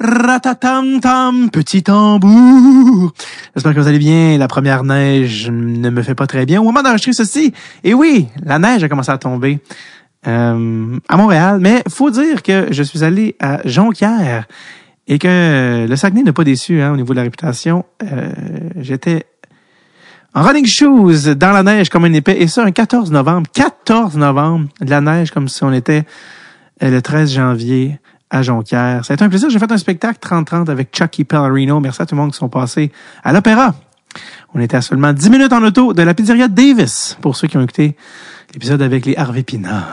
Ratatam tam, petit tambour. J'espère que vous allez bien. La première neige ne me fait pas très bien au moment d'enregistrer ceci. Et oui, la neige a commencé à tomber euh, à Montréal. Mais faut dire que je suis allé à Jonquière et que le Saguenay n'a pas déçu hein, au niveau de la réputation. Euh, J'étais en running shoes dans la neige comme une épée. Et ça, un 14 novembre. 14 novembre, de la neige comme si on était euh, le 13 janvier à Jonquière. Ça a été un plaisir. J'ai fait un spectacle 30-30 avec Chucky Pellerino. Merci à tout le monde qui sont passés à l'opéra. On était à seulement 10 minutes en auto de la pizzeria Davis, pour ceux qui ont écouté l'épisode avec les Harvey Pinard.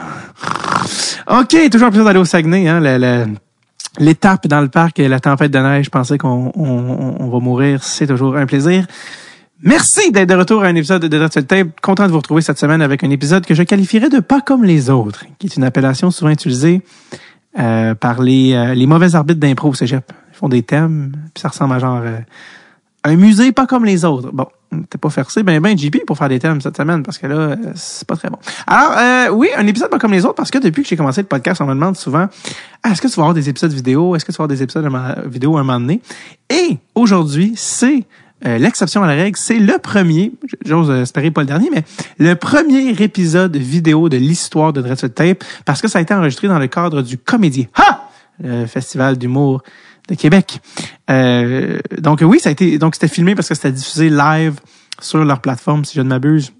OK, toujours un plaisir d'aller au Saguenay. Hein, L'étape dans le parc et la tempête de neige, je pensais qu'on on, on va mourir, c'est toujours un plaisir. Merci d'être de retour à un épisode de Dreadful Tape. Content de vous retrouver cette semaine avec un épisode que je qualifierais de pas comme les autres, qui est une appellation souvent utilisée euh, par les, euh, les mauvais arbitres d'impro au cégep. Ils font des thèmes, puis ça ressemble à genre euh, un musée pas comme les autres. Bon, t'es pas forcé ben ben JP pour faire des thèmes cette semaine parce que là c'est pas très bon. Alors oui, un épisode pas comme les autres parce que depuis que j'ai commencé le podcast, on me demande souvent ah, est-ce que tu vas avoir des épisodes vidéo, est-ce que tu vas avoir des épisodes vidéo un moment donné? Et aujourd'hui, c'est euh, l'exception à la règle, c'est le premier, j'ose espérer pas le dernier, mais le premier épisode vidéo de l'histoire de Dreadful Tape, parce que ça a été enregistré dans le cadre du Comédie Ha! Le festival d'humour de Québec. Euh, donc oui, ça a été, donc c'était filmé parce que c'était diffusé live sur leur plateforme, si je ne m'abuse.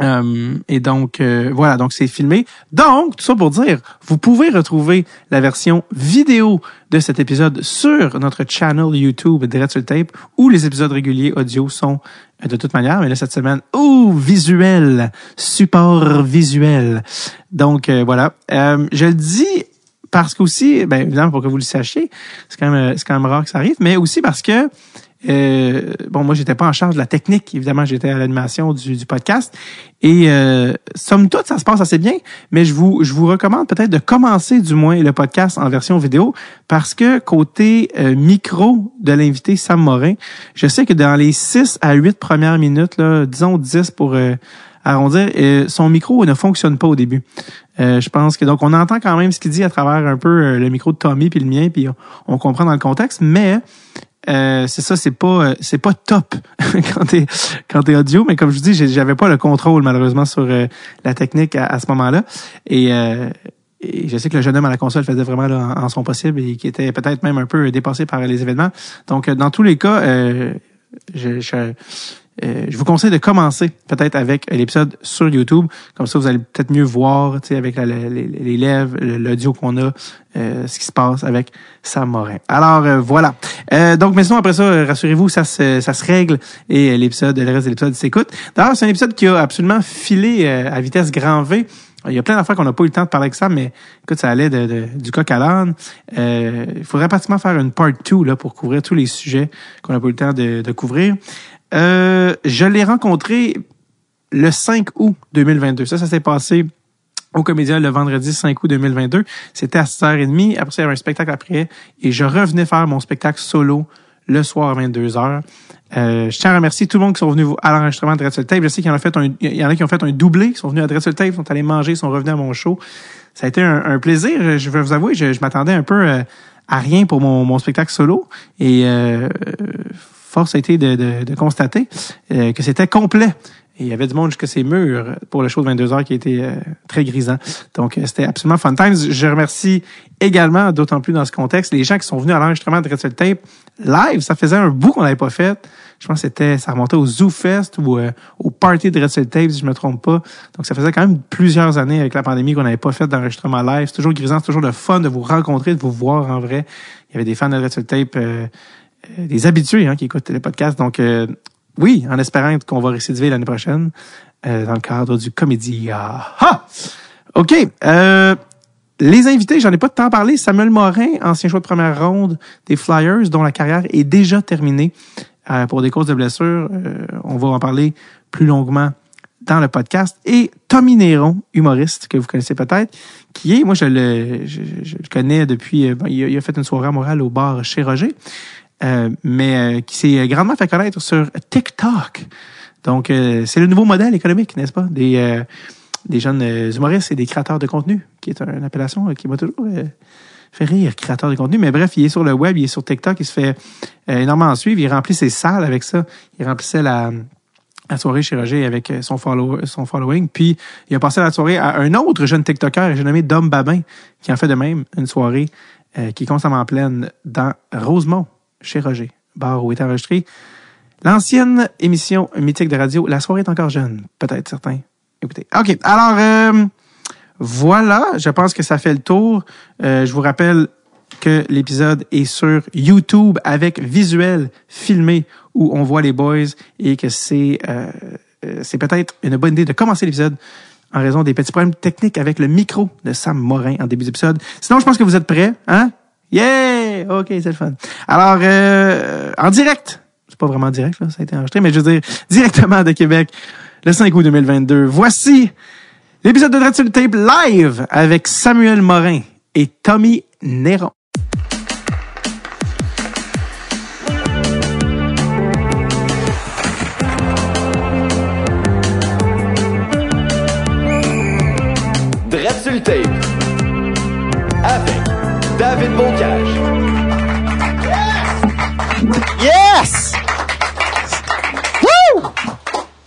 Euh, et donc euh, voilà, donc c'est filmé. Donc tout ça pour dire, vous pouvez retrouver la version vidéo de cet épisode sur notre channel YouTube Direct Tape, où les épisodes réguliers audio sont euh, de toute manière, mais là cette semaine, oh visuel, support visuel. Donc voilà, je le dis parce qu'aussi, ben évidemment pour que vous le sachiez, c'est quand même c'est quand même rare que ça arrive, mais aussi parce que euh, bon, moi, j'étais pas en charge de la technique. Évidemment, j'étais à l'animation du, du, podcast. Et euh, somme toute, ça se passe assez bien. Mais je vous, je vous recommande peut-être de commencer du moins le podcast en version vidéo parce que côté euh, micro de l'invité Sam Morin, je sais que dans les 6 à 8 premières minutes, là, disons 10 pour euh, arrondir, son micro ne fonctionne pas au début. je pense que donc on entend quand même ce qu'il dit à travers un peu le micro de Tommy puis le mien, puis on comprend dans le contexte, mais euh, c'est ça, c'est pas euh, c'est pas top quand t'es quand t'es audio, mais comme je vous dis, j'avais pas le contrôle malheureusement sur euh, la technique à, ce moment-là. Et, et, je sais que le jeune homme à la console faisait vraiment là, en, son possible et qui était peut-être même un peu dépassé par les événements. Donc dans tous les cas, je, je euh, je vous conseille de commencer peut-être avec l'épisode sur YouTube. Comme ça, vous allez peut-être mieux voir avec la, les, les, lèvres, l'audio qu'on a, euh, ce qui se passe avec Sam Morin. Alors euh, voilà. donc, mais sinon, après ça, rassurez-vous, ça se, ça se règle et l'épisode, le reste de l'épisode s'écoute. D'ailleurs, c'est un épisode qui a absolument filé à vitesse grand V. Il y a plein d'affaires qu'on n'a pas eu le temps de parler avec ça, mais écoute, ça allait de, du coq à l'âne. il faudrait pratiquement faire une part 2 là, pour couvrir tous les sujets qu'on n'a pas eu le temps de, de couvrir. Euh, je l'ai rencontré le 5 août 2022. Ça, ça s'est passé au Comédien le vendredi 5 août 2022. C'était à 6h30. Après, il y avait un spectacle après. Et je revenais faire mon spectacle solo le soir à 22h. Euh, je tiens à remercier tout le monde qui sont venus à l'enregistrement de Dreadful Tape. Je sais qu'il y en a qui ont fait un doublé, qui sont venus à Dreadful Tape, sont allés manger, sont revenus à mon show. Ça a été un, plaisir. Je vais vous avouer, je, m'attendais un peu euh, à rien pour mon, mon spectacle solo. Et euh, force a été de, constater euh, que c'était complet. Et il y avait du monde jusqu'à ses murs pour le show de 22 heures qui était euh, très grisant. Donc, euh, c'était absolument fun times. Je remercie également, d'autant plus dans ce contexte, les gens qui sont venus à l'enregistrement de Red Tape live. Ça faisait un bout qu'on n'avait pas fait. Je pense que c'était, ça remontait au Zoo Fest ou au party de Red Tape, si je me trompe pas. Donc, ça faisait quand même plusieurs années avec la pandémie qu'on n'avait pas fait d'enregistrement live. C'est toujours grisant, c'est toujours le fun de vous rencontrer, de vous voir en vrai. Il y avait des fans de Red Tape euh, des habitués hein, qui écoutent les podcasts. Donc, euh, oui, en espérant qu'on va récidiver l'année prochaine euh, dans le cadre du comédie. Ah! OK. les invités, j'en ai pas de temps à parler. Samuel Morin, ancien choix de première ronde des Flyers, dont la carrière est déjà terminée pour des causes de blessures. on va en parler plus longuement dans le podcast. Et Tommy Néron, humoriste que vous connaissez peut-être, qui est, moi je le, je, le connais depuis, il, a, il, a, fait une soirée morale au bar chez Roger. Euh, mais euh, qui s'est grandement fait connaître sur TikTok. Donc, euh, c'est le nouveau modèle économique, n'est-ce pas, des, des jeunes humoristes et des créateurs de contenu, qui est une appellation qui m'a toujours fait rire, créateur de contenu. Mais bref, il est sur le web, il est sur TikTok, il se fait euh, énormément suivre. Il remplit ses salles avec ça. Il remplissait la, la soirée chez Roger avec euh, son, follow, son following. Puis, il a passé la soirée à un autre jeune TikToker, j'ai nommé Dom Babin, qui en fait de même une soirée euh, qui est constamment pleine dans Rosemont, chez Roger, bar où est l'ancienne émission mythique de radio. La soirée est encore jeune, peut-être certains. Écoutez. OK, alors... Euh, voilà, je pense que ça fait le tour. Euh, je vous rappelle que l'épisode est sur YouTube avec visuel filmé où on voit les boys et que c'est euh, c'est peut-être une bonne idée de commencer l'épisode en raison des petits problèmes techniques avec le micro de Sam Morin en début d'épisode. Sinon, je pense que vous êtes prêts, hein? Yeah! OK, c'est le fun. Alors, euh, en direct, c'est pas vraiment direct, ça a été enregistré, mais je veux dire, directement de Québec, le 5 août 2022. Voici L'épisode de le Tape live avec Samuel Morin et Tommy Néron. Le Tape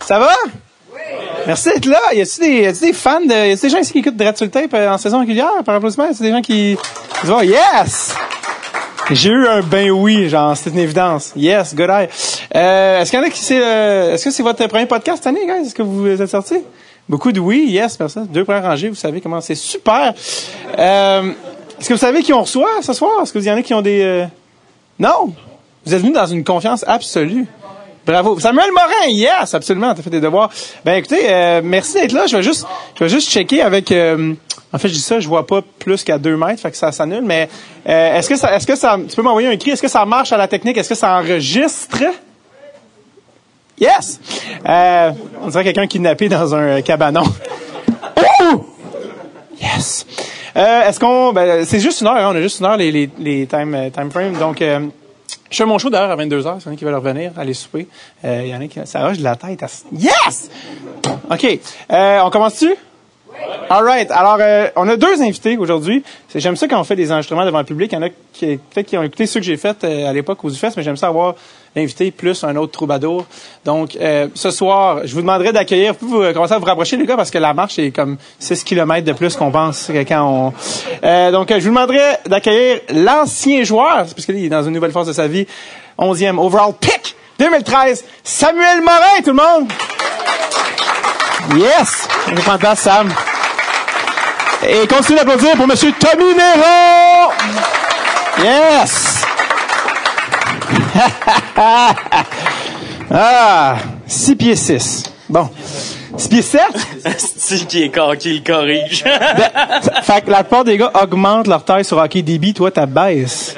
Ça va? Merci d'être là. Y a-tu des, des fans de, y a des gens ici qui écoutent Dread sur Tape euh, en saison régulière par applaudissement? Y a des gens qui, disent, oh, yes! J'ai eu un ben oui, genre, c'est une évidence. Yes, good eye. Euh, est-ce qu'il y en a qui c'est, euh, est-ce que c'est votre premier podcast cette année, guys? Est-ce que vous êtes sortis? Beaucoup de oui, yes, personne. Deux premières rangées, vous savez comment c'est super. Euh, est-ce que vous savez qui on reçoit ce soir? Est-ce vous y en a qui ont des, euh, non? Vous êtes venus dans une confiance absolue. Bravo. Samuel Morin, yes, absolument, t'as fait des devoirs. Ben écoutez, euh, merci d'être là. Je vais juste, je vais juste checker avec. euh, en fait, je dis ça, je vois pas plus qu'à deux mètres, fait que ça s'annule. Mais euh, est-ce que ça, est-ce que ça, tu peux m'envoyer un cri? Est-ce que ça marche à la technique? Est-ce que ça enregistre? Yes. Euh, on dirait quelqu'un kidnappé dans un cabanon. Oh! Yes. Euh, est-ce qu'on, ben, c'est juste une heure, hein, on a juste une heure les, les, les time, euh, time frames, donc. Je fais mon show d'ailleurs à 22h, s'il y en a qui veulent revenir, aller souper. Il y en a qui... Ça hoche de la tête. À... Yes! OK. Euh, on commence-tu? All right. Alors, euh, on a deux invités aujourd'hui. J'aime ça quand on fait des enregistrements devant le public. Il y en a qui, peut-être qui ont écouté ceux que j'ai faits euh, à l'époque aux UFES, mais j'aime ça avoir l'invité plus un autre troubadour. Donc, euh, ce soir, je vous demanderai d'accueillir. Vous pouvez commencer à vous rapprocher, les gars, parce que la marche est comme 6 km de plus qu'on pense quand on... Euh, donc, je vous demanderai d'accueillir l'ancien joueur, parce qu'il est dans une nouvelle phase de sa vie, 11e overall pick 2013, Samuel Morin, tout le monde! Yes! Fantastique, Sam. Et continuez d'applaudir pour Monsieur Tommy Nero! Yes! ah! 6 pieds 6. Bon. 6 pieds 7? C'est qui est qui le corrige. fait que la plupart des gars augmentent leur taille sur Hockey DB, toi, ta baisse.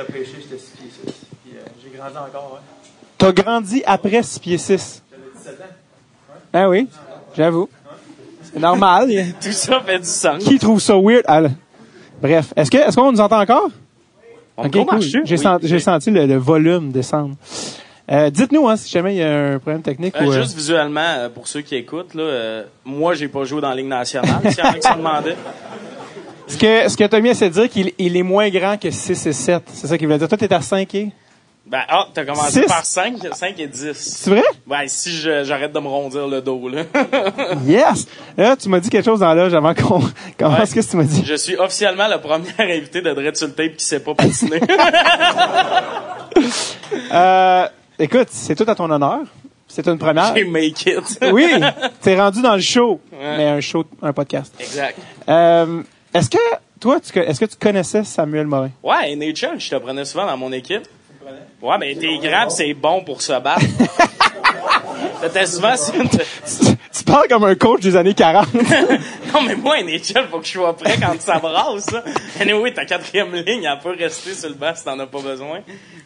T'as grandi après 6 pieds 6. Ah oui, j'avoue. C'est normal. Tout ça fait du sens. Qui trouve ça weird? Ah, là. Bref, est-ce que est-ce qu'on nous entend encore? Cool. J'ai Oui. senti, le, le volume descendre. Euh, dites-nous hein, si jamais il y a un problème technique Euh, ou. euh, Juste visuellement, euh, pour ceux qui écoutent, là, euh, moi, j'ai pas joué dans la Ligue nationale, s'il y en a qui demandaient. Ce que ce que Tommy essaie de dire qu'il il est moins grand que 6 et 7. C'est ça qu'il veut dire. Toi, t'es à 5 et? Ben, ah, t'as commencé Six? par 5, 5 et 10. C'est vrai? Ben, si je- j'arrête de me rondir le dos, là. Yes! Là, tu m'as dit quelque chose dans l'âge avant qu'on commence. Qu'est-ce que tu m'as dit? je suis officiellement le premier invité de Dread sur le tape qui sait pas patiner. Euh, écoute, c'est tout à ton honneur. C'est une première. j'ai make it. Oui, t'es rendu dans le show, mais un show, un podcast. Exact. Euh, est-ce que toi, tu, est-ce que tu connaissais Samuel Morin? Ouais, Nature, je te prenais souvent dans mon équipe. Ouais, mais t'es grand, pis c'est bon pour se battre. T'étais souvent Tu parles comme un coach des années 40. Non, mais moi, NHL, faut que je sois prêt quand ça brasse, ça. Anyway, ta quatrième ligne, elle peut rester sur le banc si t'en as pas besoin.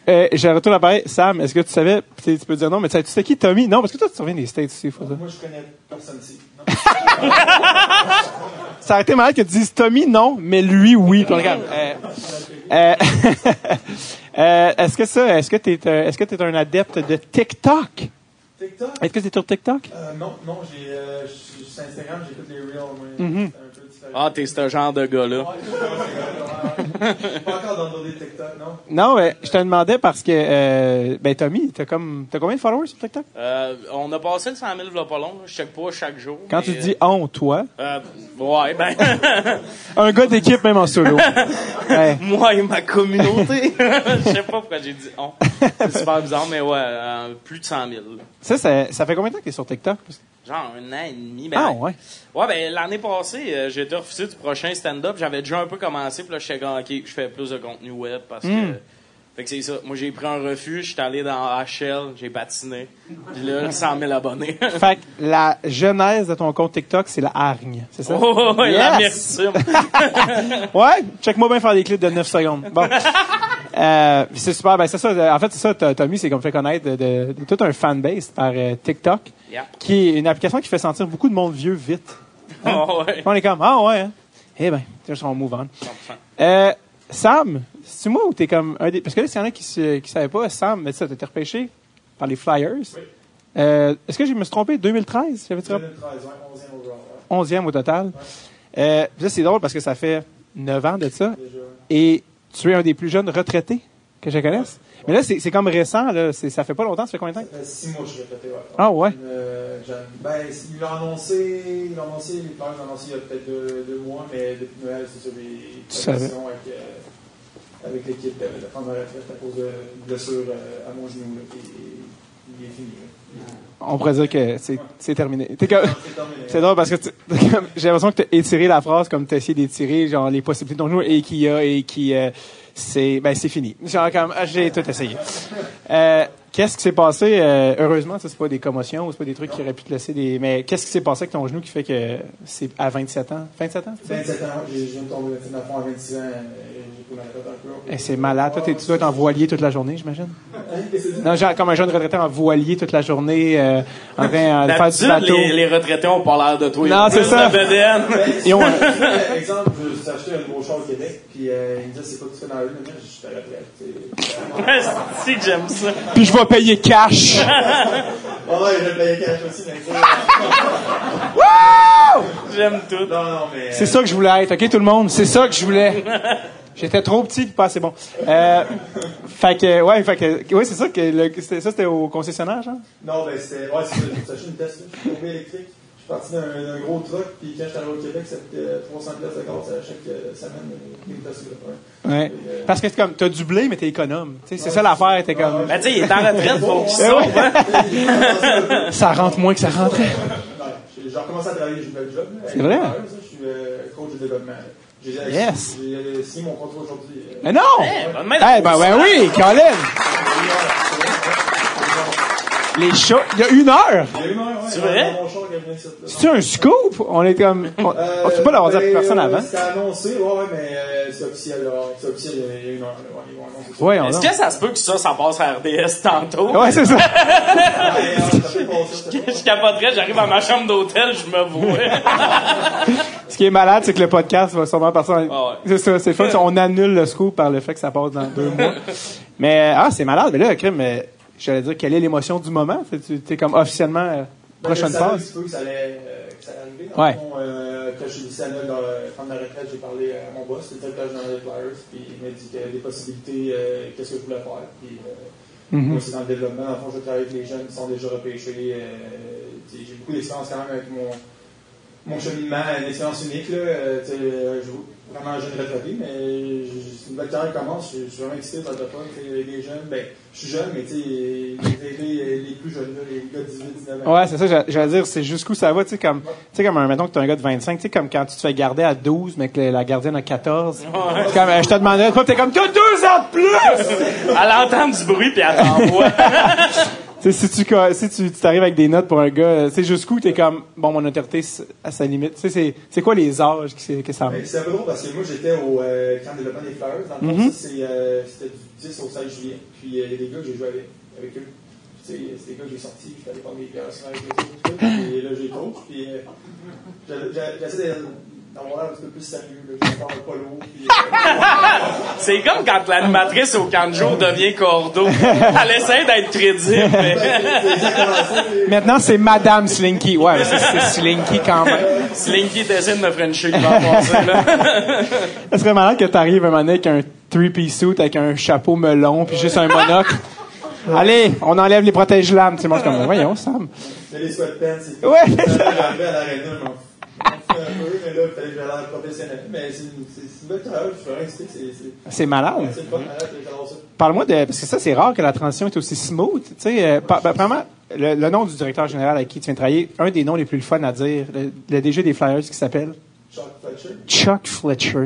euh, je retourne à parler. Sam, est-ce que tu savais, tu tu peux dire non, mais tu sais tu sais qui Tommy? Non, parce que toi, tu reviens des States aussi, faut ça. Moi, je connais personne ici. Ça aurait été malade que tu dises Tommy, non, mais lui, oui. Puis regarde. Euh, euh, euh, est-ce que ça, est-ce que t'es, euh, est-ce que t'es un adepte de TikTok? TikTok? Est-ce que t'es sur TikTok? Euh, non, non, j'ai, euh, je suis sur Instagram, j'écoute les reels. Mm-hmm. Ah, t'es ce genre de gars-là. Pas encore downloadé TikTok, non? Non, mais je te demandais parce que, euh, ben, Tommy, t'as comme, t'as combien de followers sur TikTok? Euh, on a passé le 100 000 il y a pas long. Je check pas chaque jour. Quand mais, tu dis on, toi, Euh, ouais, ben... un gars d'équipe même en solo. Ouais. moi et ma communauté. Je sais pas pourquoi j'ai dit on. C'est super bizarre, mais ouais, euh, plus de 100 000. Ça, ça, ça fait combien de temps que t'es sur TikTok? Genre un an et demi. Ben, Ah, ouais. Ouais, ben l'année passée, euh, j'ai été refusé du prochain stand-up. J'avais déjà un peu commencé, puis là, j'étais comme, OK, je fais plus de contenu web parce que... Hmm. Fait que c'est ça. Moi, j'ai pris un refus, j'étais allé dans HL, j'ai patiné. Puis là, 100 000 abonnés. Fait que la genèse de ton compte TikTok, c'est la hargne. C'est ça? Oh, ouais, Yes! l'amertume. Ouais, check-moi bien faire des clips de 9 secondes. Bon. Euh, c'est super. Ben, c'est ça. En fait, c'est ça, Tommy, c'est comme fait connaître de, de- de tout un fanbase par euh, TikTok, Yeah. qui est une application qui fait sentir beaucoup de monde vieux vite. Oh, ouais. On est comme, ah ouais, hein? Eh ben, tiens, on move on. 100%. Euh, Sam, c'est moi ou t'es comme un des. Parce que là, s'il y en a qui ne qui savaient pas, Sam, mais ça, t'as été repêché par les Flyers. Euh, Est-ce que je me suis trompé? 2013? J'avais-tu 2013, ouais, 11e overall, ouais. 11e au total. Euh, puis là, c'est drôle parce que ça fait 9 ans de ça. Déjà. Et tu es un des plus jeunes retraités que je connaisse? Mais là, c'est comme récent. Là. Ça fait pas longtemps. Ça fait combien de temps? Fait 6 mois je suis répété, ouais. Ah ouais? Euh, ben, ils l'ont annoncé, ils l'ont annoncé, les l'ont annoncé il y a peut-être deux, deux mois, mais depuis Noël, c'est sur les conditions avec, euh, avec l'équipe de, prendre ma retraite à cause de blessure euh, à mon genou, là, puis il est fini. là. On pourrait dire que c'est terminé. C'est drôle parce que j'ai l'impression que tu as étiré la phrase comme tu as essayé d'étirer genre les possibilités de ton jeu et qu'il y a et qui euh, c'est ben c'est fini. J'ai tout essayé. Euh, qu'est-ce qui s'est passé? Euh, heureusement ça c'est pas des commotions ou c'est pas des trucs qui auraient pu te laisser des mais qu'est-ce qui s'est passé avec ton genou qui fait que c'est à 27 ans? 27 ans c'est ça? 27 ans, j'ai- je viens de tomber le fond à 26 ans, j'ai ma retraite encore. Eh, c'est malade toi t'es- tu dois être en voilier toute la journée j'imagine? Hein? Non genre comme un jeune retraité en voilier toute la journée euh, en train euh, de faire du bateau. les, les retraités ont pas l'air de toi. Non, c'est ça. Ils ont un- exemple, je suis acheté un gros char au Québec, puis euh, il me disait c'est quoi que tu fais dans la vie, mais je suis à la retraite. tu sais. C'est que j'aime ça. Puis je vais payer cash. Ah ouais, je payais cash aussi, mais ça. J'aime tout. Non, non, mais. C'est ça que je voulais être, OK, tout le monde? C'est ça que je voulais. J'étais trop petit puis pas assez bon. Euh, fait que, ouais, fait que, ouais, c'est ça que, le, c'était- ça, c'était au concessionnaire, genre? Non, ben c'était. Ouais, c'est ça, j'ai acheté une Tesla. Je suis électrique. Je suis parti d'un gros truck, puis quand j'étais arrivé au Québec, ça coûtait 300 pièces de gaz à chaque euh, semaine. euh, Une. Ouais. Parce que c'est comme, t'as du blé, mais t'es économe. C'est ça l'affaire, t'es comme, Ben, tu sais, il est en retraite, faut qu'il Eh sauve. ouais. ça rentre moins que ça rentrait. J'ai recommencé à travailler, j'ai eu le job. C'est vrai? Je suis euh, coach de développement. Yes. j'ai, euh, signé mon contrat aujourd'hui. euh, Mais non! Bonne main Eh ben, ben oui, Colin! Les chats, il y a une heure! Il y a une heure, ouais. C'est vrai? C'est un scoop? On est comme, on, on sait pas l'avoir dit à ben, personne euh, avant. C'était annoncé, ouais, ouais, mais euh, c'est officiel, là. C'est officiel, il y a une heure, là. Ouais. Ouais, Est-ce que ça se peut que ça, ça passe à RDS tantôt? Ouais, c'est ça. Euh, passer. Je capoterais, j'arrive à ma chambre d'hôtel, je me vois. Ce qui est malade, c'est que le podcast va sûrement en... Ah ouais. C'est ça, c'est fun. On annule le scoop par le fait que ça passe dans deux mois. Mais, ah, c'est malade. Mais là, crime, mais, j'allais dire, quelle est l'émotion du moment? Tu es comme officiellement euh, Ben, prochaine je phase. petit peu que ça allait, euh, que ça allait arriver. Dans Ouais. fond, euh, quand je suis Noël, dans le- prendre ma retraite, j'ai parlé à mon boss, le directeur général des Flyers, puis il m'a dit qu'il y avait des possibilités, euh, qu'est-ce que je voulais faire. Puis, Mhm. Moi, c'est dans le développement. Dans le fond, je travaille avec les jeunes qui sont déjà repêchés. j'ai beaucoup d'expérience quand même avec mon, mon cheminement, une expérience unique. Là, je vraiment jeune retraité, mais c'est une belle carrière qui commence. Je, je suis vraiment excité par le Les jeunes, ben, je suis jeune, mais tu sais, les, les, les plus jeunes, les gars de 18, 19 ans. Ouais, c'est ça, j'a- j'allais dire, c'est jusqu'où ça va, tu sais, comme, tu sais, comme, un, mettons que t'es un gars de 25, tu sais, comme quand tu te fais garder à 12, mais que la- la gardienne a 14. C'est comme, euh, je te demandais, quoi, t'es comme, t'as deux ans de plus! Elle entend du bruit, puis elle t'envoie. Si tu, si tu, t'arrives avec des notes pour un gars, euh, tu sais, jusqu'où t'es comme, bon, mon autorité, c'est à sa limite. Tu sais, c'est, c'est quoi les âges qui, c'est- que ça Ben, c'est un peu drôle parce que moi j'étais au euh, camp de développement des Flyers. Dans le Mhm. c'est, euh, c'était du 10 au 16 juillet. Puis euh, il y a des gars que j'ai joué avec, avec eux. C'est des gars que j'ai sortis, j'étais allé prendre bières souvent avec eux. Puis là j'ai coach. Puis j'essaie de- d'avoir l'air un petit peu plus sérieux. Là. Je parle pas lourd. Puis, euh, C'est comme quand l'animatrice au camp de jour devient cordeau. Elle essaie d'être crédible, mais... c'est Maintenant, c'est Madame Slinky. Ouais, c'est, c'est Slinky quand même. Slinky essaie de me frencher, il va passer, là. Ça serait malade que t'arrives un moment donné avec un three-piece suit, avec un chapeau melon, puis juste un monocle? Allez, on enlève les protège-lames. Tu sais, moi, c'est comme, voyons, Sam. Mais les sweatpants, c'est Ouais. J'arrivais à l'aréna, là, il fallait que j'aille l'air professionnel. Mais c'est une, belle carrière, je suis vraiment excité, c'est, malade. c'est le fun, arrête, j'adore ça. Parle-moi de, parce que ça, c'est rare que la transition est aussi smooth. Tu sais, euh, par- ben, vraiment, le, le nom du directeur général avec qui tu viens de travailler, un des noms les plus fun à dire, le, le DG des Flyers qui s'appelle Chuck Fletcher. Chuck Fletcher.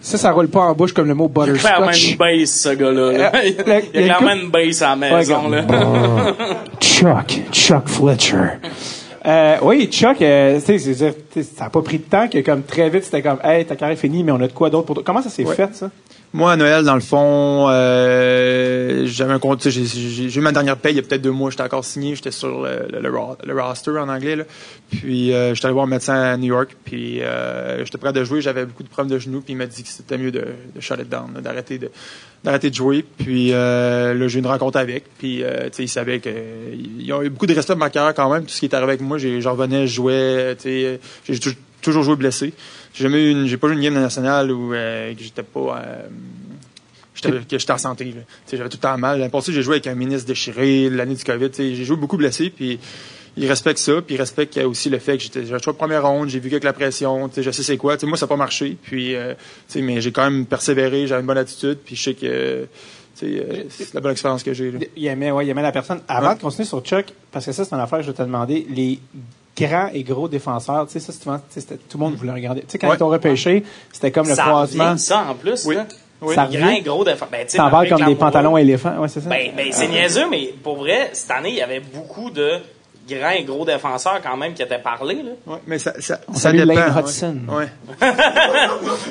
Ça, ça roule pas en bouche comme le mot clairement butterscotch. une base, ce gars-là. là. Euh, Il a il y a clairement une une base à la maison. Chuck, Chuck Fletcher. Euh, oui, Chuck, euh, tu sais, ça n'a pas pris de temps que comme très vite c'était comme, hey, ta carrière est finie, mais on a de quoi d'autre pour toi. Comment ça s'est Ouais. fait ça? Moi, à Noël, dans le fond, euh, j'avais un compte, j'ai- eu ma dernière paye il y a peut-être deux mois, j'étais encore signé, j'étais sur le, le- le ro- le roster en anglais, là. Puis, euh, j'étais allé voir un médecin à New York, puis euh, j'étais prêt de jouer, j'avais beaucoup de problèmes de genoux, puis il m'a dit que c'était mieux de, de shut it down, d'arrêter de d'arrêter de jouer. Puis euh, là, j'ai eu une rencontre avec, puis euh, tu sais, il savait que ils ont eu beaucoup de respect de ma carrière quand même, tout ce qui est arrivé avec moi, j'en revenais, je jouais, tu sais, j'ai tou- toujours joué blessé. J'ai jamais eu une, j'ai pas eu une game nationale où euh, que j'étais pas euh, que j'étais en santé. là. Tu sais, J'avais tout le temps mal. L'année passée, j'ai joué avec un ministre déchiré, l'année du COVID. tu sais, J'ai joué beaucoup blessé, puis il respecte ça, puis il respecte aussi le fait que j'étais j'ai joué première ronde, j'ai vu qu'avec la pression, tu sais, je sais c'est quoi. Tu sais, moi, ça n'a pas marché, puis euh, tu sais, mais j'ai quand même persévéré, j'avais une bonne attitude, puis je sais que euh, c'est la bonne expérience que j'ai. là. Il aimait, ouais, il aimait la personne. Avant Ouais. de continuer sur Chuck, parce que ça, c'est une affaire que je vais te demander, les grands et gros défenseurs, tu sais, ça, souvent, tu sais, c'était- tout le monde voulait regarder. Tu sais, quand Ouais. ils t'ont repêché, c'était comme le ça croisement. revient, ça, en plus, Oui. là. Oui. Ça Grand, revient. gros défense. Ben, tu sais, Ça Marc parle comme des pantalons éléphants, ouais, c'est ça? Ben, ben c'est niaiseux, mais pour vrai, cette année, il y avait beaucoup de grands et gros défenseurs quand même qui étaient parlés. Là. Ouais, mais ça, ça, On ça dépend. Lane. Hudson. Ouais.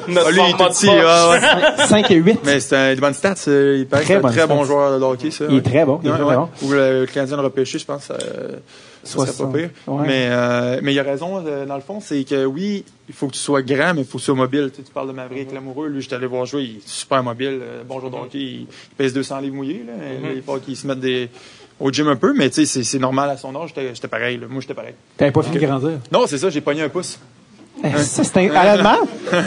Notre Ah, lui, il est petit, poche. ouais, ouais. 5 et 8. Mais c'est un des bonnes stats. euh, Il paraît Très que c'est un très bon joueur de hockey, ça. Il est très bon, il est Ouais, très ouais. bon. Ou le, Canadien le repêché, je pense, euh, ça serait pas 60. pire. Ouais. Mais, euh, mais il a raison, euh, dans le fond, c'est que oui, il faut que tu sois grand, mais il faut que tu sois mobile. Tu, sais, tu parles de Maverick Lamoureux, lui, j'étais allé voir jouer, il est super mobile, euh, bon joueur de hockey, il, il pèse 200 livres mouillés, là. Il faut qu'il se mette des, au gym un peu, mais tu sais, c'est, normal à son âge, j'étais, j'étais pareil, là. Moi, j'étais pareil. T'avais pas fini de grandir? Non, c'est ça, j'ai pogné un pouce. C'est un, honnêtement,